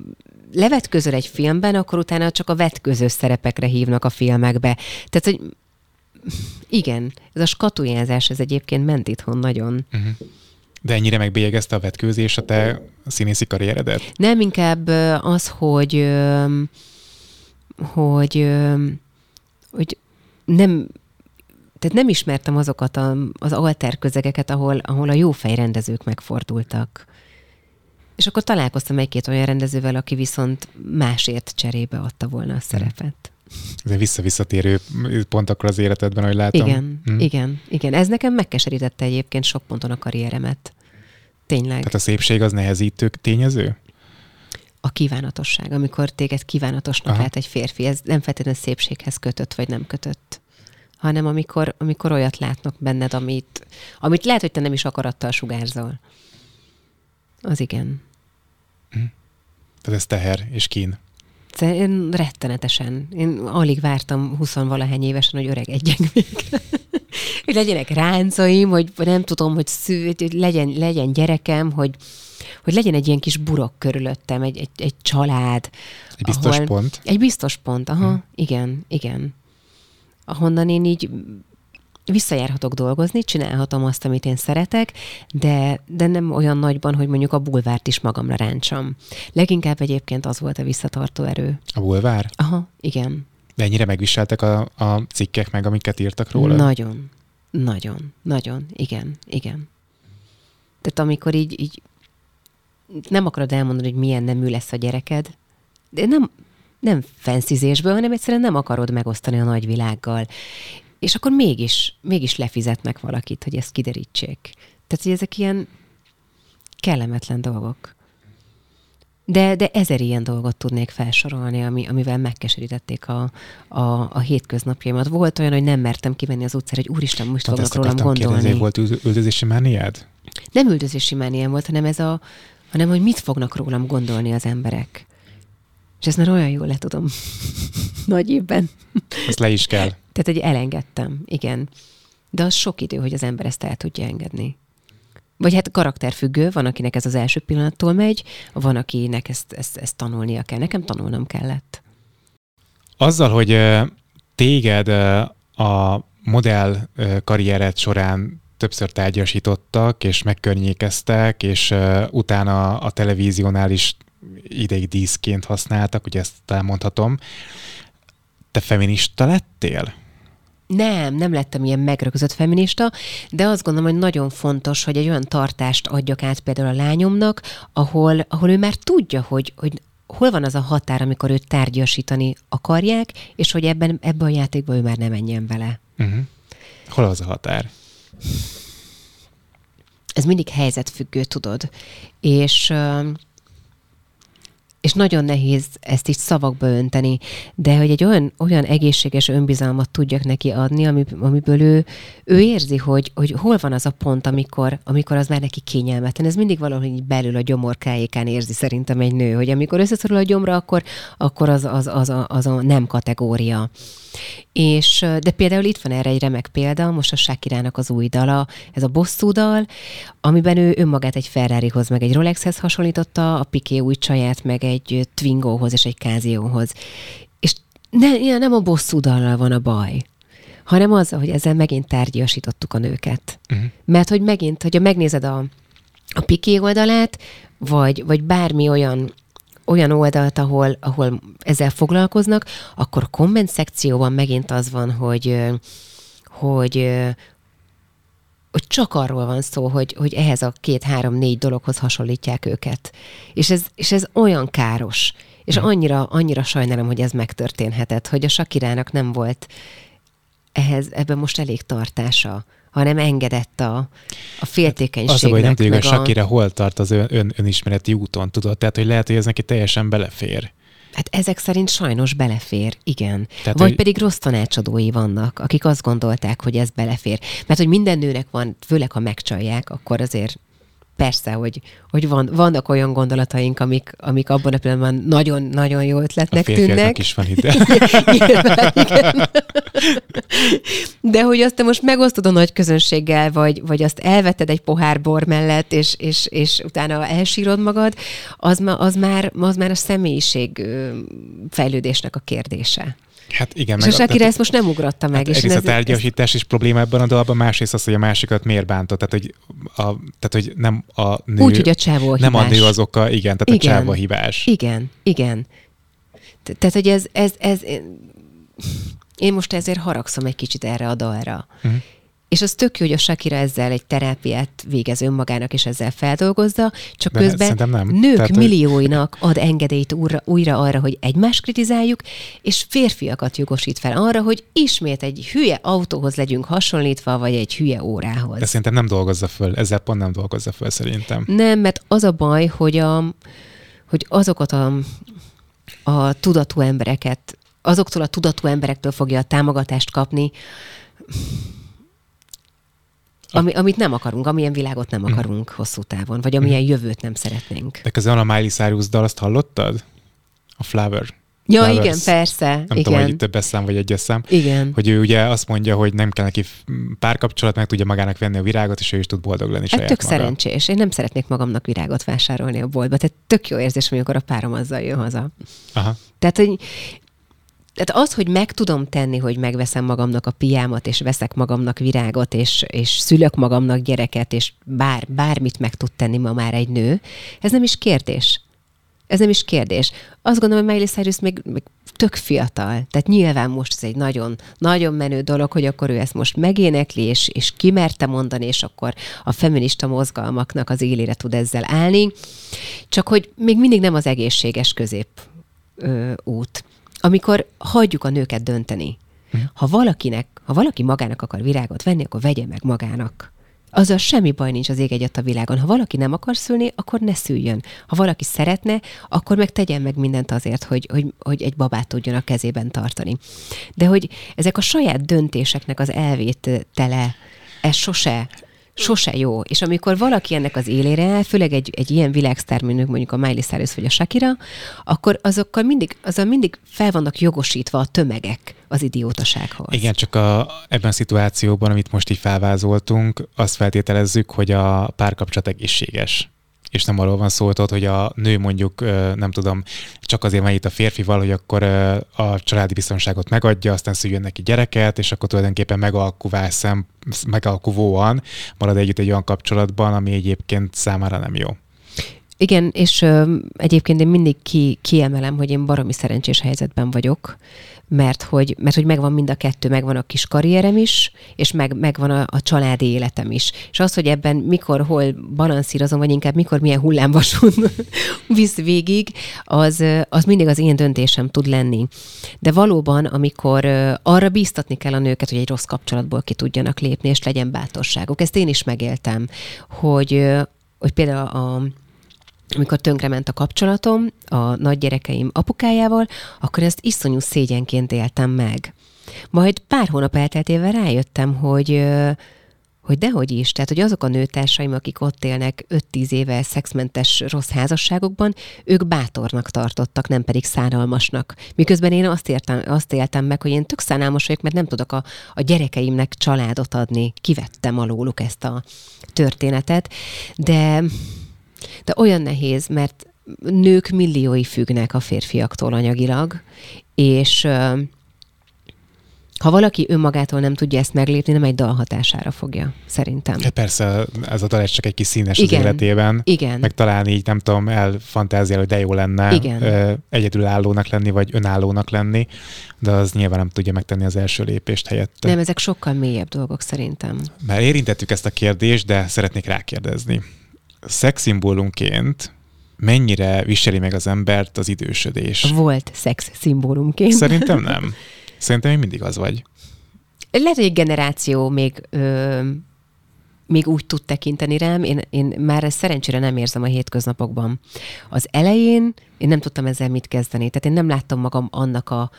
levetközöl egy filmben, akkor utána csak a vetköző szerepekre hívnak a filmekbe. Tehát, hogy igen, ez a skatujázás, ez egyébként ment itthon nagyon. Uh-huh. De ennyire megbélyegezte a vetkőzés a te színészi karrieredet? Nem inkább az, hogy hogy, hogy nem tehát nem ismertem azokat a, az alter közegeket, ahol, ahol a jó fejrendezők megfordultak. És akkor találkoztam egy-két olyan rendezővel, aki viszont másért cserébe adta volna a szerepet. Ez egy visszavisszatérő pont akkor az életedben, hogy látom. Igen, Hm. igen, igen. Ez nekem megkeserítette egyébként sok ponton a karrieremet. Tényleg. Tehát a szépség az nehezítő tényező? A kívánatosság, amikor téged kívánatosnak Aha. lát egy férfi, ez nem feltétlenül szépséghez kötött, vagy nem kötött, hanem amikor, amikor olyat látnak benned, amit, amit lehet, hogy te nem is akarattal sugárzol. Az igen. Tehát ez teher és kín. Én rettenetesen. Én alig vártam 20 valahány évesen, hogy öreg egyek még. hogy legyenek ráncaim, hogy nem tudom, hogy, szű, hogy legyen, legyen gyerekem, hogy, hogy legyen egy ilyen kis burok körülöttem, egy, egy, egy család. Egy biztos ahol, pont. Egy biztos pont, aha, hmm. igen, igen. Ahonnan én így visszajárhatok dolgozni, csinálhatom azt, amit én szeretek, de, de nem olyan nagyban, hogy mondjuk a bulvárt is magamra ráncsam. Leginkább egyébként az volt a visszatartó erő. A bulvár? Aha, igen. De ennyire megviseltek a, a cikkek meg, amiket írtak róla? Nagyon, nagyon, nagyon, igen, igen. Tehát amikor így, így nem akarod elmondani, hogy milyen nemű lesz a gyereked, de nem, nem fenszizésből, hanem egyszerűen nem akarod megosztani a nagyvilággal. És akkor mégis, mégis lefizetnek valakit, hogy ezt kiderítsék. Tehát, hogy ezek ilyen kellemetlen dolgok. De, de ezer ilyen dolgot tudnék felsorolni, ami, amivel megkeserítették a, a, a hétköznapjaimat. Volt olyan, hogy nem mertem kimenni az utcára, hogy úristen, most Pont fognak rólam gondolni. kérdezni, volt üld- üldözési mániád? Nem üldözési mániám volt, hanem ez a, hanem hogy mit fognak rólam gondolni az emberek. És ezt már olyan jól le tudom. Nagy évben. Ezt le is kell. Tehát, hogy elengedtem, igen. De az sok idő, hogy az ember ezt el tudja engedni. Vagy hát karakterfüggő, van, akinek ez az első pillanattól megy, van, akinek ezt, ezt, ezt tanulnia kell. Nekem tanulnom kellett. Azzal, hogy téged a modell karriered során többször tárgyasítottak, és megkörnyékeztek, és ö, utána a televíziónál is ideig díszként használtak, ugye ezt elmondhatom. Te feminista lettél? Nem, nem lettem ilyen megrögzött feminista, de azt gondolom, hogy nagyon fontos, hogy egy olyan tartást adjak át például a lányomnak, ahol, ahol ő már tudja, hogy, hogy hol van az a határ, amikor őt tárgyasítani akarják, és hogy ebben, ebben a játékban ő már nem menjen vele. Uh-huh. Hol az a határ? Ez mindig helyzetfüggő, tudod. És, és nagyon nehéz ezt így szavakba önteni, de hogy egy olyan, olyan egészséges önbizalmat tudjak neki adni, ami, amiből ő, ő érzi, hogy, hogy hol van az a pont, amikor, amikor az már neki kényelmetlen. Ez mindig valahogy így belül a gyomorkájékán érzi szerintem egy nő, hogy amikor összeszorul a gyomra, akkor, akkor az, az, az, a, az a nem kategória. És, de például itt van erre egy remek példa, most a Sakirának az új dala, ez a bosszú dal, amiben ő önmagát egy Ferrarihoz, meg egy Rolexhez hasonlította, a Piqué új csaját, meg egy Twingohoz és egy Casio-hoz. És ne, nem a bosszú dallal van a baj, hanem az, hogy ezzel megint tárgyasítottuk a nőket. Uh-huh. Mert hogy megint, hogyha megnézed a, a Piqué oldalát, vagy, vagy bármi olyan olyan oldalt, ahol, ahol ezzel foglalkoznak, akkor a komment szekcióban megint az van, hogy, hogy, hogy csak arról van szó, hogy, hogy ehhez a két-három-négy dologhoz hasonlítják őket. És ez, és ez olyan káros. És annyira, annyira sajnálom, hogy ez megtörténhetett, hogy a Sakirának nem volt ehhez, ebben most elég tartása hanem engedett a, a féltékenységnek. Az a baj, nem tudjuk, hogy a... Sakira hol tart az ön, ön, önismereti úton, tudod? Tehát, hogy lehet, hogy ez neki teljesen belefér. Hát ezek szerint sajnos belefér, igen. Tehát, Vagy hogy... pedig rossz tanácsadói vannak, akik azt gondolták, hogy ez belefér. Mert hogy minden nőnek van, főleg ha megcsalják, akkor azért persze, hogy, hogy van, vannak olyan gondolataink, amik, amik abban a pillanatban nagyon-nagyon jó ötletnek a tűnnek. is van ide. Nyilván, igen. De hogy azt te most megosztod a nagy közönséggel, vagy, vagy azt elveted egy pohár bor mellett, és, és, és utána elsírod magad, az, ma, az, már, az már a személyiség fejlődésnek a kérdése. Hát igen. És meg a Sakira ezt most nem ugratta meg. Hát és ez, a tárgyasítás ez... is probléma ebben a dalban, másrészt az, hogy a másikat miért bántott. Tehát, hogy, a, tehát, hogy nem a nő... Úgy, hogy a csávó a Nem a nő az oka, igen, tehát igen. a csávó a hibás. Igen, igen. Tehát, hogy ez, ez, ez, én most ezért haragszom egy kicsit erre a dalra. Uh-huh. És az tök jó, hogy a Shakira ezzel egy terápiát végez önmagának, és ezzel feldolgozza, csak De közben nem. nők Tehát, millióinak ad engedélyt újra, újra arra, hogy egymást kritizáljuk, és férfiakat jogosít fel arra, hogy ismét egy hülye autóhoz legyünk hasonlítva, vagy egy hülye órához. De szerintem nem dolgozza föl, ezzel pont nem dolgozza föl szerintem. Nem, mert az a baj, hogy, a, hogy azokat a, a tudatú embereket, azoktól a tudatú emberektől fogja a támogatást kapni, ami, amit nem akarunk, amilyen világot nem akarunk mm. hosszú távon, vagy amilyen mm. jövőt nem szeretnénk. De közben a Miley Cyrus dal, azt hallottad? A Flower. Ja, Flowers. igen, persze. Nem igen. tudom, hogy többes szám vagy egyes szám. Igen. Hogy ő ugye azt mondja, hogy nem kell neki párkapcsolat, meg tudja magának venni a virágot, és ő is tud boldog lenni hát tök maga. szerencsés. Én nem szeretnék magamnak virágot vásárolni a boltba. Tehát tök jó érzés, amikor a párom azzal jön haza. Aha. Tehát, hogy tehát az, hogy meg tudom tenni, hogy megveszem magamnak a piámat, és veszek magamnak virágot, és, és szülök magamnak gyereket, és bár, bármit meg tud tenni ma már egy nő, ez nem is kérdés. Ez nem is kérdés. Azt gondolom, hogy Miley Cyrus még, még tök fiatal. Tehát nyilván most ez egy nagyon, nagyon menő dolog, hogy akkor ő ezt most megénekli, és, és kimerte mondani, és akkor a feminista mozgalmaknak az élére tud ezzel állni. Csak hogy még mindig nem az egészséges közép ö, út amikor hagyjuk a nőket dönteni. Ha valakinek, ha valaki magának akar virágot venni, akkor vegye meg magának. Azzal semmi baj nincs az ég egyet a világon. Ha valaki nem akar szülni, akkor ne szüljön. Ha valaki szeretne, akkor meg tegyen meg mindent azért, hogy, hogy, hogy egy babát tudjon a kezében tartani. De hogy ezek a saját döntéseknek az elvétele, ez sose sose jó. És amikor valaki ennek az élére főleg egy, egy ilyen világsztár, mint mondjuk a Miley Cyrus vagy a Shakira, akkor azokkal mindig, azzal mindig fel vannak jogosítva a tömegek az idiótasághoz. Igen, csak a, ebben a szituációban, amit most így felvázoltunk, azt feltételezzük, hogy a párkapcsolat egészséges és nem arról van szó, hogy a nő mondjuk, nem tudom, csak azért van itt a férfival, hogy akkor a családi biztonságot megadja, aztán szüljön neki gyereket, és akkor tulajdonképpen megalkuvás megalkuvóan marad együtt egy olyan kapcsolatban, ami egyébként számára nem jó. Igen, és ö, egyébként én mindig ki, kiemelem, hogy én baromi szerencsés helyzetben vagyok, mert hogy, mert hogy megvan mind a kettő, megvan a kis karrierem is, és meg, megvan a, a családi életem is. És az, hogy ebben mikor, hol balanszírozom, vagy inkább mikor milyen hullámvasút visz végig, az, az mindig az én döntésem tud lenni. De valóban, amikor arra bíztatni kell a nőket, hogy egy rossz kapcsolatból ki tudjanak lépni, és legyen bátorságuk. Ezt én is megéltem, hogy, hogy például a amikor tönkrement a kapcsolatom a nagygyerekeim apukájával, akkor ezt iszonyú szégyenként éltem meg. Majd pár hónap elteltével rájöttem, hogy hogy dehogy is, tehát hogy azok a nőtársaim, akik ott élnek 5-10 éve szexmentes rossz házasságokban, ők bátornak tartottak, nem pedig szánalmasnak. Miközben én azt, értem, azt éltem meg, hogy én tök szánalmas vagyok, mert nem tudok a, a gyerekeimnek családot adni. Kivettem alóluk ezt a történetet, de de olyan nehéz, mert nők milliói függnek a férfiaktól anyagilag, és ha valaki önmagától nem tudja ezt meglépni, nem egy dal hatására fogja, szerintem. Hát persze, ez a dal csak egy kis színes Igen. az életében. Igen. Meg talán így, nem tudom, elfantáziál, hogy de jó lenne Igen. egyedülállónak lenni, vagy önállónak lenni, de az nyilván nem tudja megtenni az első lépést helyette. Nem, ezek sokkal mélyebb dolgok szerintem. Már érintettük ezt a kérdést, de szeretnék rákérdezni szexszimbólumként mennyire viseli meg az embert az idősödés? Volt szex szimbólumként. Szerintem nem. Szerintem még mindig az vagy. Lehet, hogy egy generáció még, ö, még úgy tud tekinteni rám, én, én már ezt szerencsére nem érzem a hétköznapokban. Az elején én nem tudtam ezzel mit kezdeni, tehát én nem láttam magam annak a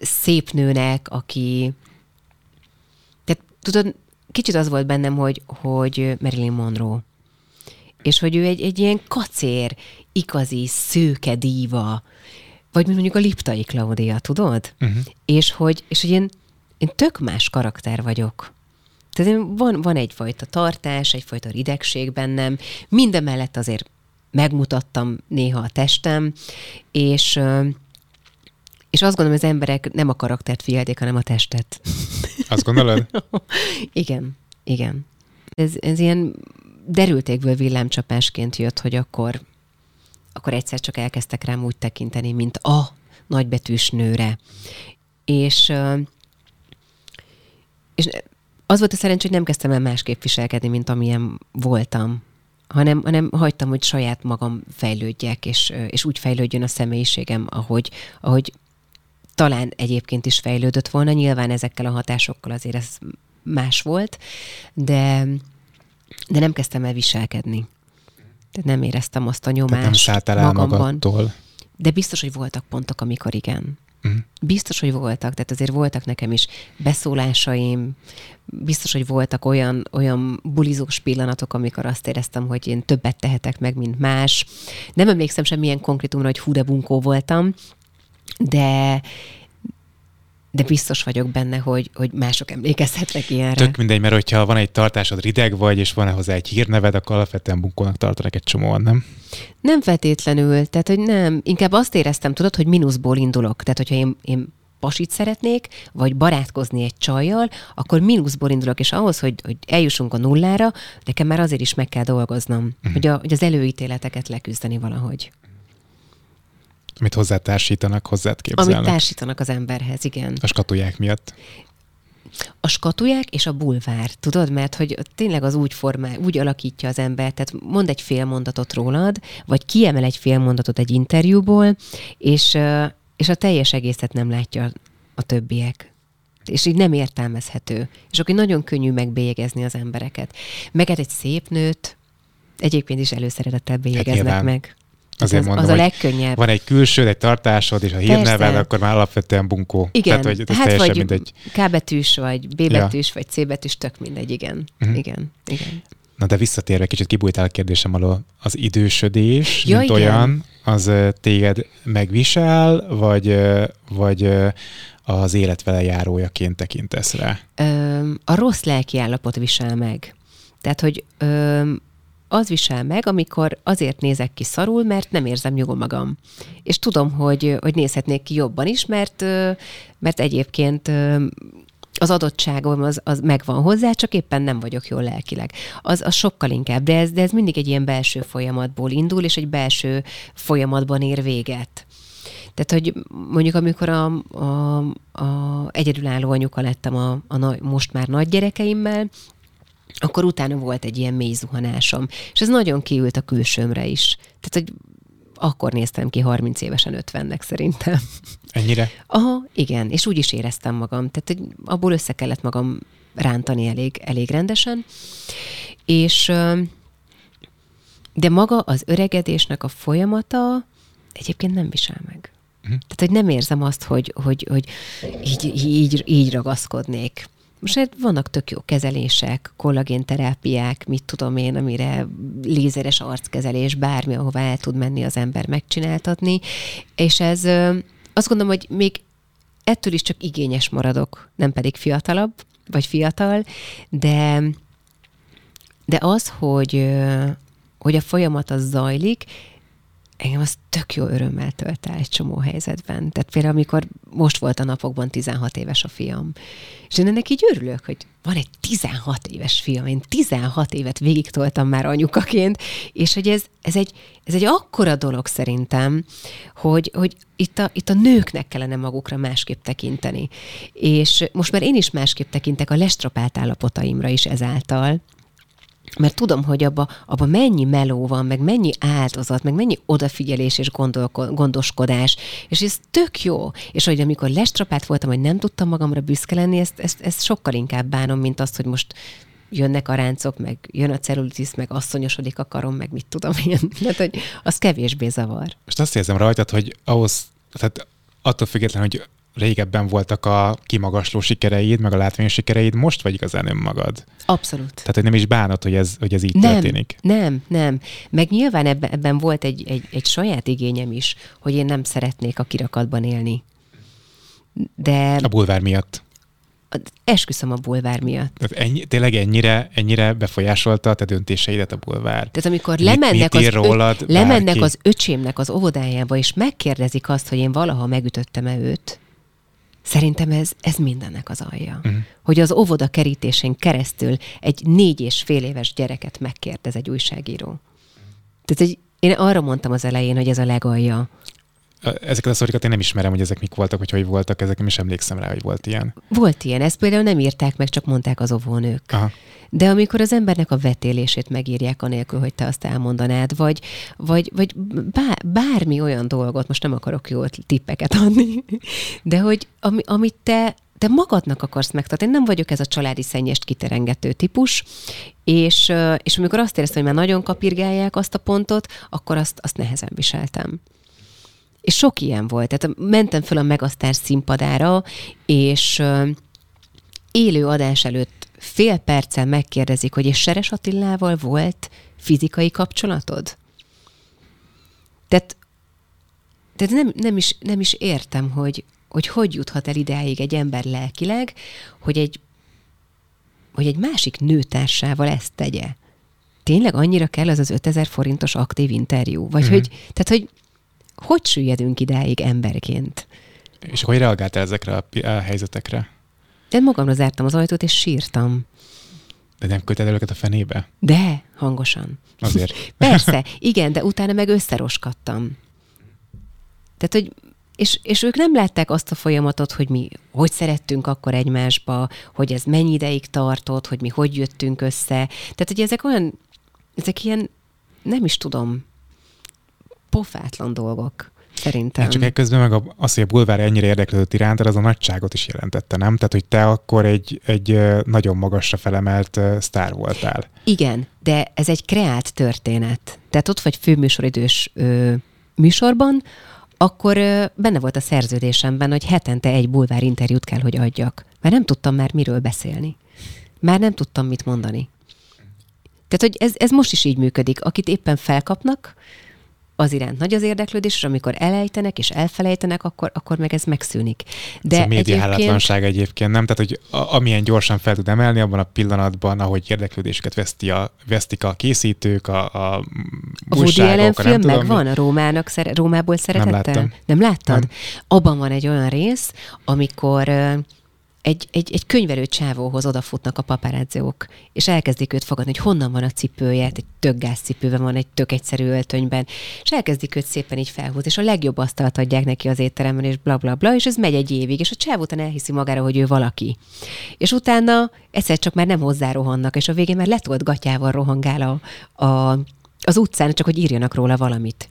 szép nőnek, aki... Tehát tudod, kicsit az volt bennem, hogy, hogy Marilyn Monroe és hogy ő egy, egy ilyen kacér, igazi, szőke díva, vagy mondjuk a Liptai Klaudia, tudod? Uh-huh. És hogy, és hogy én, én tök más karakter vagyok. Tehát én van, van egyfajta tartás, egyfajta ridegség bennem, minden mellett azért megmutattam néha a testem, és, és azt gondolom, hogy az emberek nem a karaktert figyelték, hanem a testet. Azt gondolod? igen, igen. Ez, ez ilyen derültékből villámcsapásként jött, hogy akkor, akkor egyszer csak elkezdtek rám úgy tekinteni, mint a nagybetűs nőre. És, és az volt a szerencsé, hogy nem kezdtem el másképp viselkedni, mint amilyen voltam, hanem, hanem hagytam, hogy saját magam fejlődjek, és, és úgy fejlődjön a személyiségem, ahogy, ahogy talán egyébként is fejlődött volna. Nyilván ezekkel a hatásokkal azért ez más volt, de, de nem kezdtem el viselkedni. Tehát nem éreztem azt a nyomást Tehát nem el magamban. Magadtól. De biztos, hogy voltak pontok, amikor igen. Uh-huh. Biztos, hogy voltak, tehát azért voltak nekem is beszólásaim, biztos, hogy voltak olyan, olyan bulizós pillanatok, amikor azt éreztem, hogy én többet tehetek meg, mint más. Nem emlékszem semmilyen konkrétumra, hogy hú de bunkó voltam, de de biztos vagyok benne, hogy, hogy mások emlékezhetnek ilyenre. Tök mindegy, mert hogyha van egy tartásod, rideg vagy, és van hozzá egy hírneved, akkor alapvetően bunkónak tartanak egy csomóan, nem? Nem feltétlenül, tehát hogy nem. Inkább azt éreztem, tudod, hogy mínuszból indulok. Tehát, hogyha én, én pasit szeretnék, vagy barátkozni egy csajjal, akkor mínuszból indulok, és ahhoz, hogy, hogy eljussunk a nullára, nekem már azért is meg kell dolgoznom, uh-huh. hogy, a, hogy az előítéleteket leküzdeni valahogy. Amit hozzátársítanak, hozzád képzelnek. Amit társítanak az emberhez, igen. A skatuják miatt. A skatuják és a bulvár, tudod, mert hogy tényleg az úgy formál, úgy alakítja az ember, tehát mond egy fél mondatot rólad, vagy kiemel egy fél mondatot egy interjúból, és, és a teljes egészet nem látja a többiek. és így nem értelmezhető. És akkor nagyon könnyű megbélyegezni az embereket. Meg egy szép nőt egyébként is előszeretettel bélyegeznek hát meg. Azért az, mondom, az a legkönnyebb. Van egy külső, egy tartásod, és ha hírnevel, akkor már alapvetően bunkó. Igen, Tehát, hogy hát vagy mindegy. K betűs, vagy B betűs, ja. vagy C betűs, tök mindegy, igen. Uh-huh. Igen, igen. Na de visszatérve, kicsit kibújtál a kérdésem alól, az idősödés, ja, mint igen. olyan, az téged megvisel, vagy, vagy az élet vele járójaként tekintesz rá? Ö, a rossz lelki állapot visel meg. Tehát, hogy ö, az visel meg, amikor azért nézek ki szarul, mert nem érzem jól magam. És tudom, hogy, hogy nézhetnék ki jobban is, mert, mert egyébként az adottságom az, az megvan hozzá, csak éppen nem vagyok jól lelkileg. Az, az sokkal inkább, de ez, de ez mindig egy ilyen belső folyamatból indul, és egy belső folyamatban ér véget. Tehát, hogy mondjuk amikor a, a, a egyedülálló anyuka lettem a, a most már nagy gyerekeimmel, akkor utána volt egy ilyen mély zuhanásom. És ez nagyon kiült a külsőmre is. Tehát, hogy akkor néztem ki 30 évesen 50-nek szerintem. Ennyire? Aha, igen, és úgy is éreztem magam. Tehát, hogy abból össze kellett magam rántani elég, elég rendesen. És de maga az öregedésnek a folyamata egyébként nem visel meg. Uh-huh. Tehát, hogy nem érzem azt, hogy, hogy, hogy így, így, így ragaszkodnék. Most hát vannak tök jó kezelések, kollagénterápiák, mit tudom én, amire lézeres arckezelés, bármi, ahová el tud menni az ember megcsináltatni, és ez azt gondolom, hogy még ettől is csak igényes maradok, nem pedig fiatalabb, vagy fiatal, de, de az, hogy, hogy a folyamat az zajlik, engem az tök jó örömmel tölt el egy csomó helyzetben. Tehát például, amikor most volt a napokban 16 éves a fiam, és én ennek így örülök, hogy van egy 16 éves fiam, én 16 évet végig toltam már anyukaként, és hogy ez, ez, egy, ez egy akkora dolog szerintem, hogy, hogy itt, a, itt a nőknek kellene magukra másképp tekinteni. És most már én is másképp tekintek a lestropált állapotaimra is ezáltal, mert tudom, hogy abba, abba mennyi meló van, meg mennyi áldozat, meg mennyi odafigyelés és gondoskodás, és ez tök jó. És hogy amikor lestrapát voltam, hogy nem tudtam magamra büszke lenni, ezt, ezt, ezt sokkal inkább bánom, mint azt, hogy most jönnek a ráncok, meg jön a cellulitis, meg asszonyosodik a karom, meg mit tudom én. Tehát, hogy az kevésbé zavar. Most azt érzem rajtad, hogy ahhoz, tehát attól függetlenül, hogy régebben voltak a kimagasló sikereid, meg a látványos sikereid, most vagy igazán önmagad. Abszolút. Tehát, hogy nem is bánod, hogy ez, hogy ez így nem, történik. Nem, nem. Meg nyilván ebben, ebben volt egy, egy, egy saját igényem is, hogy én nem szeretnék a kirakatban élni. De... A bulvár miatt. Esküszöm a bulvár miatt. Tehát ennyi, tényleg ennyire, ennyire befolyásolta a te döntéseidet a bulvár? Tehát amikor mit, lemennek, mit az, rólad, ö, lemennek az öcsémnek az óvodájába, és megkérdezik azt, hogy én valaha megütöttem-e őt, Szerintem ez, ez mindennek az alja. Uh-huh. Hogy az óvoda kerítésén keresztül egy négy és fél éves gyereket megkérdez egy újságíró. Tehát egy, én arra mondtam az elején, hogy ez a legalja. Ezeket a szorikat én nem ismerem, hogy ezek mik voltak, hogy hogy voltak, ezek nem is emlékszem rá, hogy volt ilyen. Volt ilyen, ezt például nem írták meg, csak mondták az óvónők. Aha. De amikor az embernek a vetélését megírják anélkül, hogy te azt elmondanád, vagy, vagy, vagy bár, bármi olyan dolgot, most nem akarok jó tippeket adni, de hogy ami, amit te te magadnak akarsz megtartani. Én nem vagyok ez a családi szennyest kiterengető típus, és, és amikor azt éreztem, hogy már nagyon kapirgálják azt a pontot, akkor azt, azt nehezen viseltem. És sok ilyen volt. Tehát mentem föl a Megasztár színpadára, és élő adás előtt fél perccel megkérdezik, hogy és Seres Attilával volt fizikai kapcsolatod? Tehát, tehát nem, nem, is, nem is értem, hogy, hogy hogy juthat el ideig egy ember lelkileg, hogy egy, hogy egy másik nőtársával ezt tegye. Tényleg annyira kell az az 5000 forintos aktív interjú? Vagy mm-hmm. hogy, tehát hogy hogy süllyedünk ideig emberként? És hogy reagáltál ezekre a helyzetekre? Én magamra zártam az ajtót, és sírtam. De nem küldted el őket a fenébe? De, hangosan. Azért. Persze, igen, de utána meg összeroskadtam. Tehát, hogy és, és ők nem látták azt a folyamatot, hogy mi hogy szerettünk akkor egymásba, hogy ez mennyi ideig tartott, hogy mi hogy jöttünk össze. Tehát, hogy ezek olyan, ezek ilyen, nem is tudom, pofátlan dolgok. Szerintem. Hát csak ekközben meg a, az, hogy a bulvár ennyire érdeklődött irántad, az a nagyságot is jelentette, nem? Tehát, hogy te akkor egy, egy nagyon magasra felemelt sztár voltál. Igen, de ez egy kreált történet. Tehát ott vagy főműsoridős ö, műsorban, akkor ö, benne volt a szerződésemben, hogy hetente egy bulvár interjút kell, hogy adjak. Mert nem tudtam már miről beszélni. Már nem tudtam mit mondani. Tehát, hogy ez, ez most is így működik. Akit éppen felkapnak, az iránt nagy az érdeklődés, és amikor elejtenek és elfelejtenek, akkor, akkor meg ez megszűnik. De ez a médiahálátlanság egyébként... egyébként, nem? Tehát, hogy a, amilyen gyorsan fel tud emelni, abban a pillanatban, ahogy érdeklődésüket veszti a, vesztik a készítők, a, a A Woody Allen film megvan a Rómának, szere, Rómából szeretettel? Nem, nem láttad? Nem. Abban van egy olyan rész, amikor egy, egy, egy könyvelő csávóhoz odafutnak a paparazziók, és elkezdik őt fogadni, hogy honnan van a cipője, egy tök gázcipőben van, egy tök egyszerű öltönyben, és elkezdik őt szépen így felhúzni, és a legjobb asztalt adják neki az étteremben, és bla bla bla, és ez megy egy évig, és a csávó után elhiszi magára, hogy ő valaki. És utána egyszer csak már nem hozzá rohannak, és a végén már letolt gatyával rohangál a, a, az utcán, csak hogy írjanak róla valamit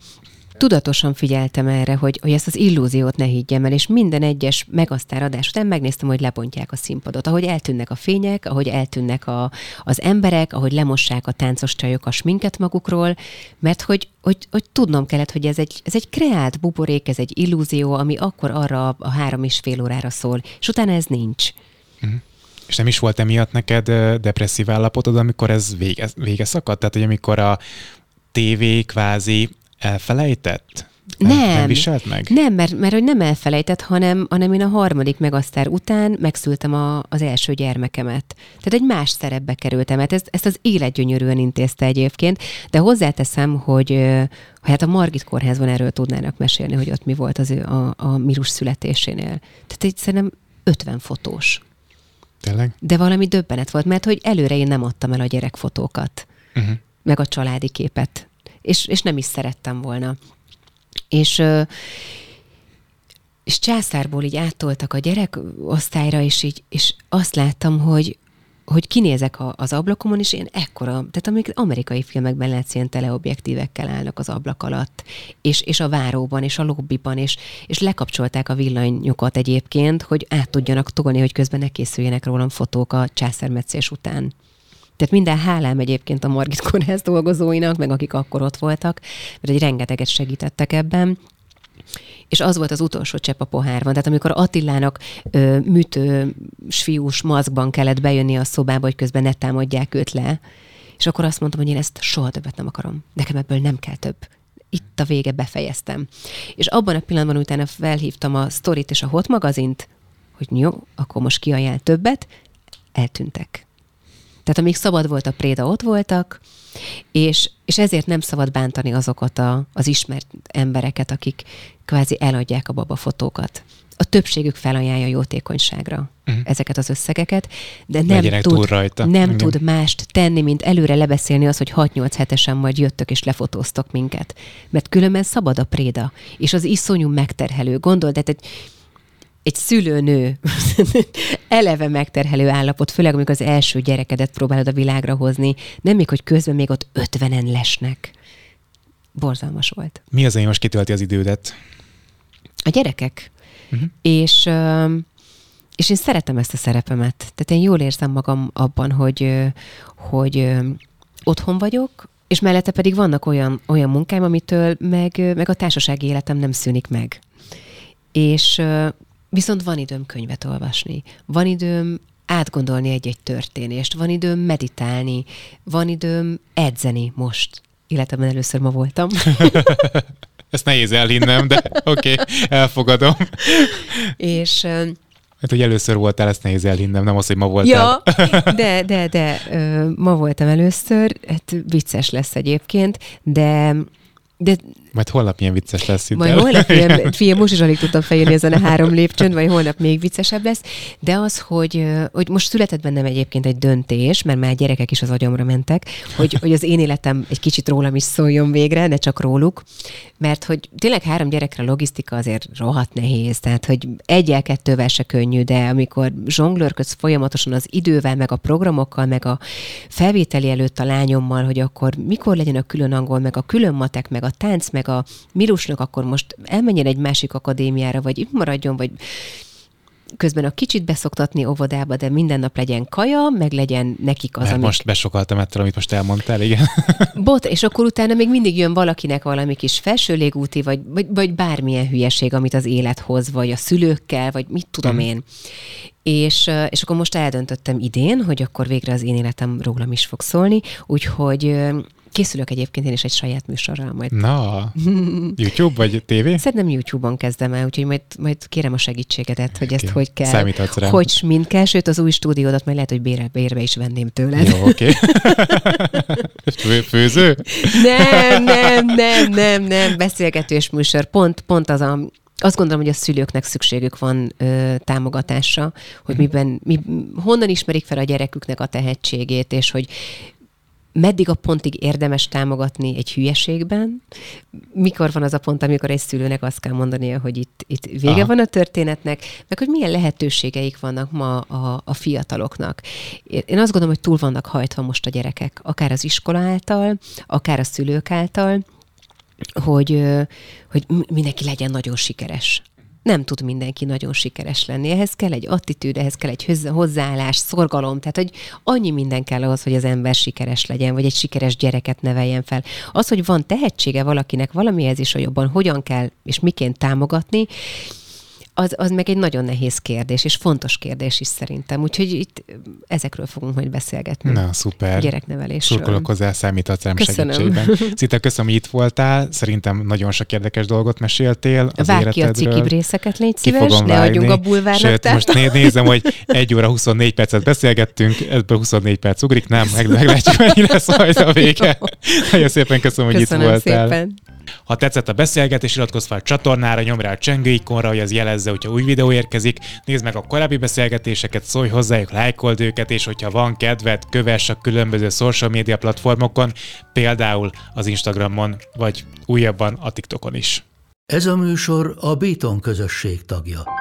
tudatosan figyeltem erre, hogy, hogy ezt az illúziót ne higgyem el, és minden egyes megasztáradás után megnéztem, hogy lebontják a színpadot, ahogy eltűnnek a fények, ahogy eltűnnek a, az emberek, ahogy lemossák a táncos csajok a sminket magukról, mert hogy, hogy, hogy tudnom kellett, hogy ez egy, ez egy kreált buborék, ez egy illúzió, ami akkor arra a három és fél órára szól, és utána ez nincs. Mm. És nem is volt emiatt neked depresszív állapotod, amikor ez vége, vége szakadt? Tehát, hogy amikor a tévé kvázi elfelejtett? Nem. Nem viselt meg? Nem, mert, mert hogy nem elfelejtett, hanem, hanem én a harmadik megasztár után megszültem a, az első gyermekemet. Tehát egy más szerepbe kerültem, mert ezt, ezt az élet gyönyörűen intézte egyébként, de hozzáteszem, hogy hát a Margit kórházban erről tudnának mesélni, hogy ott mi volt az ő a, a Mirus születésénél. Tehát egy szerintem 50 fotós. Tényleg? De valami döbbenet volt, mert hogy előre én nem adtam el a gyerekfotókat, uh-huh. meg a családi képet és, és nem is szerettem volna. És, és császárból így áttoltak a gyerek osztályra, és így, és azt láttam, hogy, hogy kinézek a, az ablakomon, és én ekkora, tehát amik amerikai filmekben látsz, ilyen teleobjektívekkel állnak az ablak alatt, és, és a váróban, és a lobbiban, és, és lekapcsolták a villanyokat egyébként, hogy át tudjanak tolni, hogy közben ne készüljenek rólam fotók a császármetszés után. Tehát minden hálám egyébként a Margit Kórház dolgozóinak, meg akik akkor ott voltak, mert egy rengeteget segítettek ebben. És az volt az utolsó csepp a pohárban. Tehát amikor Attilának ö, műtő fiús maszkban kellett bejönni a szobába, hogy közben ne támadják őt le, és akkor azt mondtam, hogy én ezt soha többet nem akarom. Nekem ebből nem kell több. Itt a vége, befejeztem. És abban a pillanatban utána felhívtam a Storyt és a Hot magazint, hogy jó, akkor most kiajánl többet, eltűntek. Tehát amíg szabad volt a préda, ott voltak, és, és ezért nem szabad bántani azokat a, az ismert embereket, akik kvázi eladják a babafotókat. A többségük felajánlja jótékonyságra uh-huh. ezeket az összegeket, de nem, tud, rajta. nem Igen. tud mást tenni, mint előre lebeszélni az, hogy 6-8 hetesen majd jöttök és lefotóztok minket. Mert különben szabad a préda, és az iszonyú megterhelő. Gondold, tehát egy egy szülőnő eleve megterhelő állapot, főleg amikor az első gyerekedet próbálod a világra hozni, nem még, hogy közben még ott ötvenen lesnek. Borzalmas volt. Mi az, ami most kitölti az idődet? A gyerekek. Uh-huh. És, és én szeretem ezt a szerepemet. Tehát én jól érzem magam abban, hogy, hogy otthon vagyok, és mellette pedig vannak olyan, olyan munkáim, amitől meg, meg a társasági életem nem szűnik meg. És Viszont van időm könyvet olvasni, van időm átgondolni egy-egy történést, van időm meditálni, van időm edzeni most. Életemben először ma voltam. Ezt nehéz elhinnem, de oké, okay, elfogadom. És Hát, hogy először voltál, ezt nehéz elhinnem, nem az, hogy ma voltál. Ja, de, de, de, ma voltam először, hát vicces lesz egyébként, de de majd holnap milyen vicces lesz itt. Majd holnap ilyen, fiam, most is alig tudtam fejérni ezen a három lépcsőn, vagy holnap még viccesebb lesz. De az, hogy, hogy most született bennem egyébként egy döntés, mert már gyerekek is az agyamra mentek, hogy, hogy az én életem egy kicsit rólam is szóljon végre, ne csak róluk. Mert hogy tényleg három gyerekre logisztika azért rohadt nehéz. Tehát, hogy egyel kettővel se könnyű, de amikor zsonglőrködsz folyamatosan az idővel, meg a programokkal, meg a felvételi előtt a lányommal, hogy akkor mikor legyen a külön angol, meg a külön matek, meg a tánc, meg meg a Milusnak akkor most elmenjen egy másik akadémiára, vagy itt maradjon, vagy közben a kicsit beszoktatni óvodába, de minden nap legyen kaja, meg legyen nekik az, Mert amik... most besokaltam ettől, amit most elmondtál, igen. Bot, és akkor utána még mindig jön valakinek valami kis felső légúti, vagy, vagy, vagy bármilyen hülyeség, amit az élet hoz, vagy a szülőkkel, vagy mit tudom mm. én. És, és akkor most eldöntöttem idén, hogy akkor végre az én életem rólam is fog szólni, úgyhogy Készülök egyébként én is egy saját műsorral majd. Na, YouTube vagy TV? Szerintem YouTube-on kezdem el, úgyhogy majd, majd kérem a segítségedet, hogy ezt hogy kell. Számíthatsz rá. Hogy mind kell, sőt az új stúdiódat majd lehet, hogy bére, bérbe is venném tőled. Jó, oké. Okay. Főző? Nem, nem, nem, nem, nem, beszélgetős műsor. Pont, pont az a, azt gondolom, hogy a szülőknek szükségük van ö, támogatásra, hogy mhm. miben, mi, honnan ismerik fel a gyereküknek a tehetségét, és hogy meddig a pontig érdemes támogatni egy hülyeségben, mikor van az a pont, amikor egy szülőnek azt kell mondania, hogy itt, itt vége Aha. van a történetnek, meg hogy milyen lehetőségeik vannak ma a, a fiataloknak. Én azt gondolom, hogy túl vannak hajtva most a gyerekek, akár az iskola által, akár a szülők által, hogy, hogy mindenki legyen nagyon sikeres nem tud mindenki nagyon sikeres lenni. Ehhez kell egy attitűd, ehhez kell egy hozzáállás, szorgalom, tehát hogy annyi minden kell ahhoz, hogy az ember sikeres legyen, vagy egy sikeres gyereket neveljen fel. Az, hogy van tehetsége valakinek valamihez is, hogy jobban hogyan kell és miként támogatni, az, az meg egy nagyon nehéz kérdés, és fontos kérdés is szerintem. Úgyhogy itt ezekről fogunk majd beszélgetni. Na, szuper. Gyereknevelésről. Szurkolok hozzá, számíthatsz rám köszönöm. segítségben. Szinte köszönöm, hogy itt voltál. Szerintem nagyon sok érdekes dolgot meséltél az Várj ki a cikibrészeket, légy szíves, ne adjunk a bulvárnak. Sőt, most nézem, hogy egy óra 24 percet beszélgettünk, ebből 24 perc ugrik, nem, meg, meglátjuk, mennyi lesz majd a vége. Nagyon szépen köszönöm, hogy köszönöm itt voltál. Szépen. Ha tetszett a beszélgetés, iratkozz fel a csatornára, nyomj rá a csengő ikonra, hogy az jelezze, hogyha új videó érkezik. Nézd meg a korábbi beszélgetéseket, szólj hozzájuk, lájkold őket, és hogyha van kedved, kövess a különböző social media platformokon, például az Instagramon, vagy újabban a TikTokon is. Ez a műsor a Béton közösség tagja.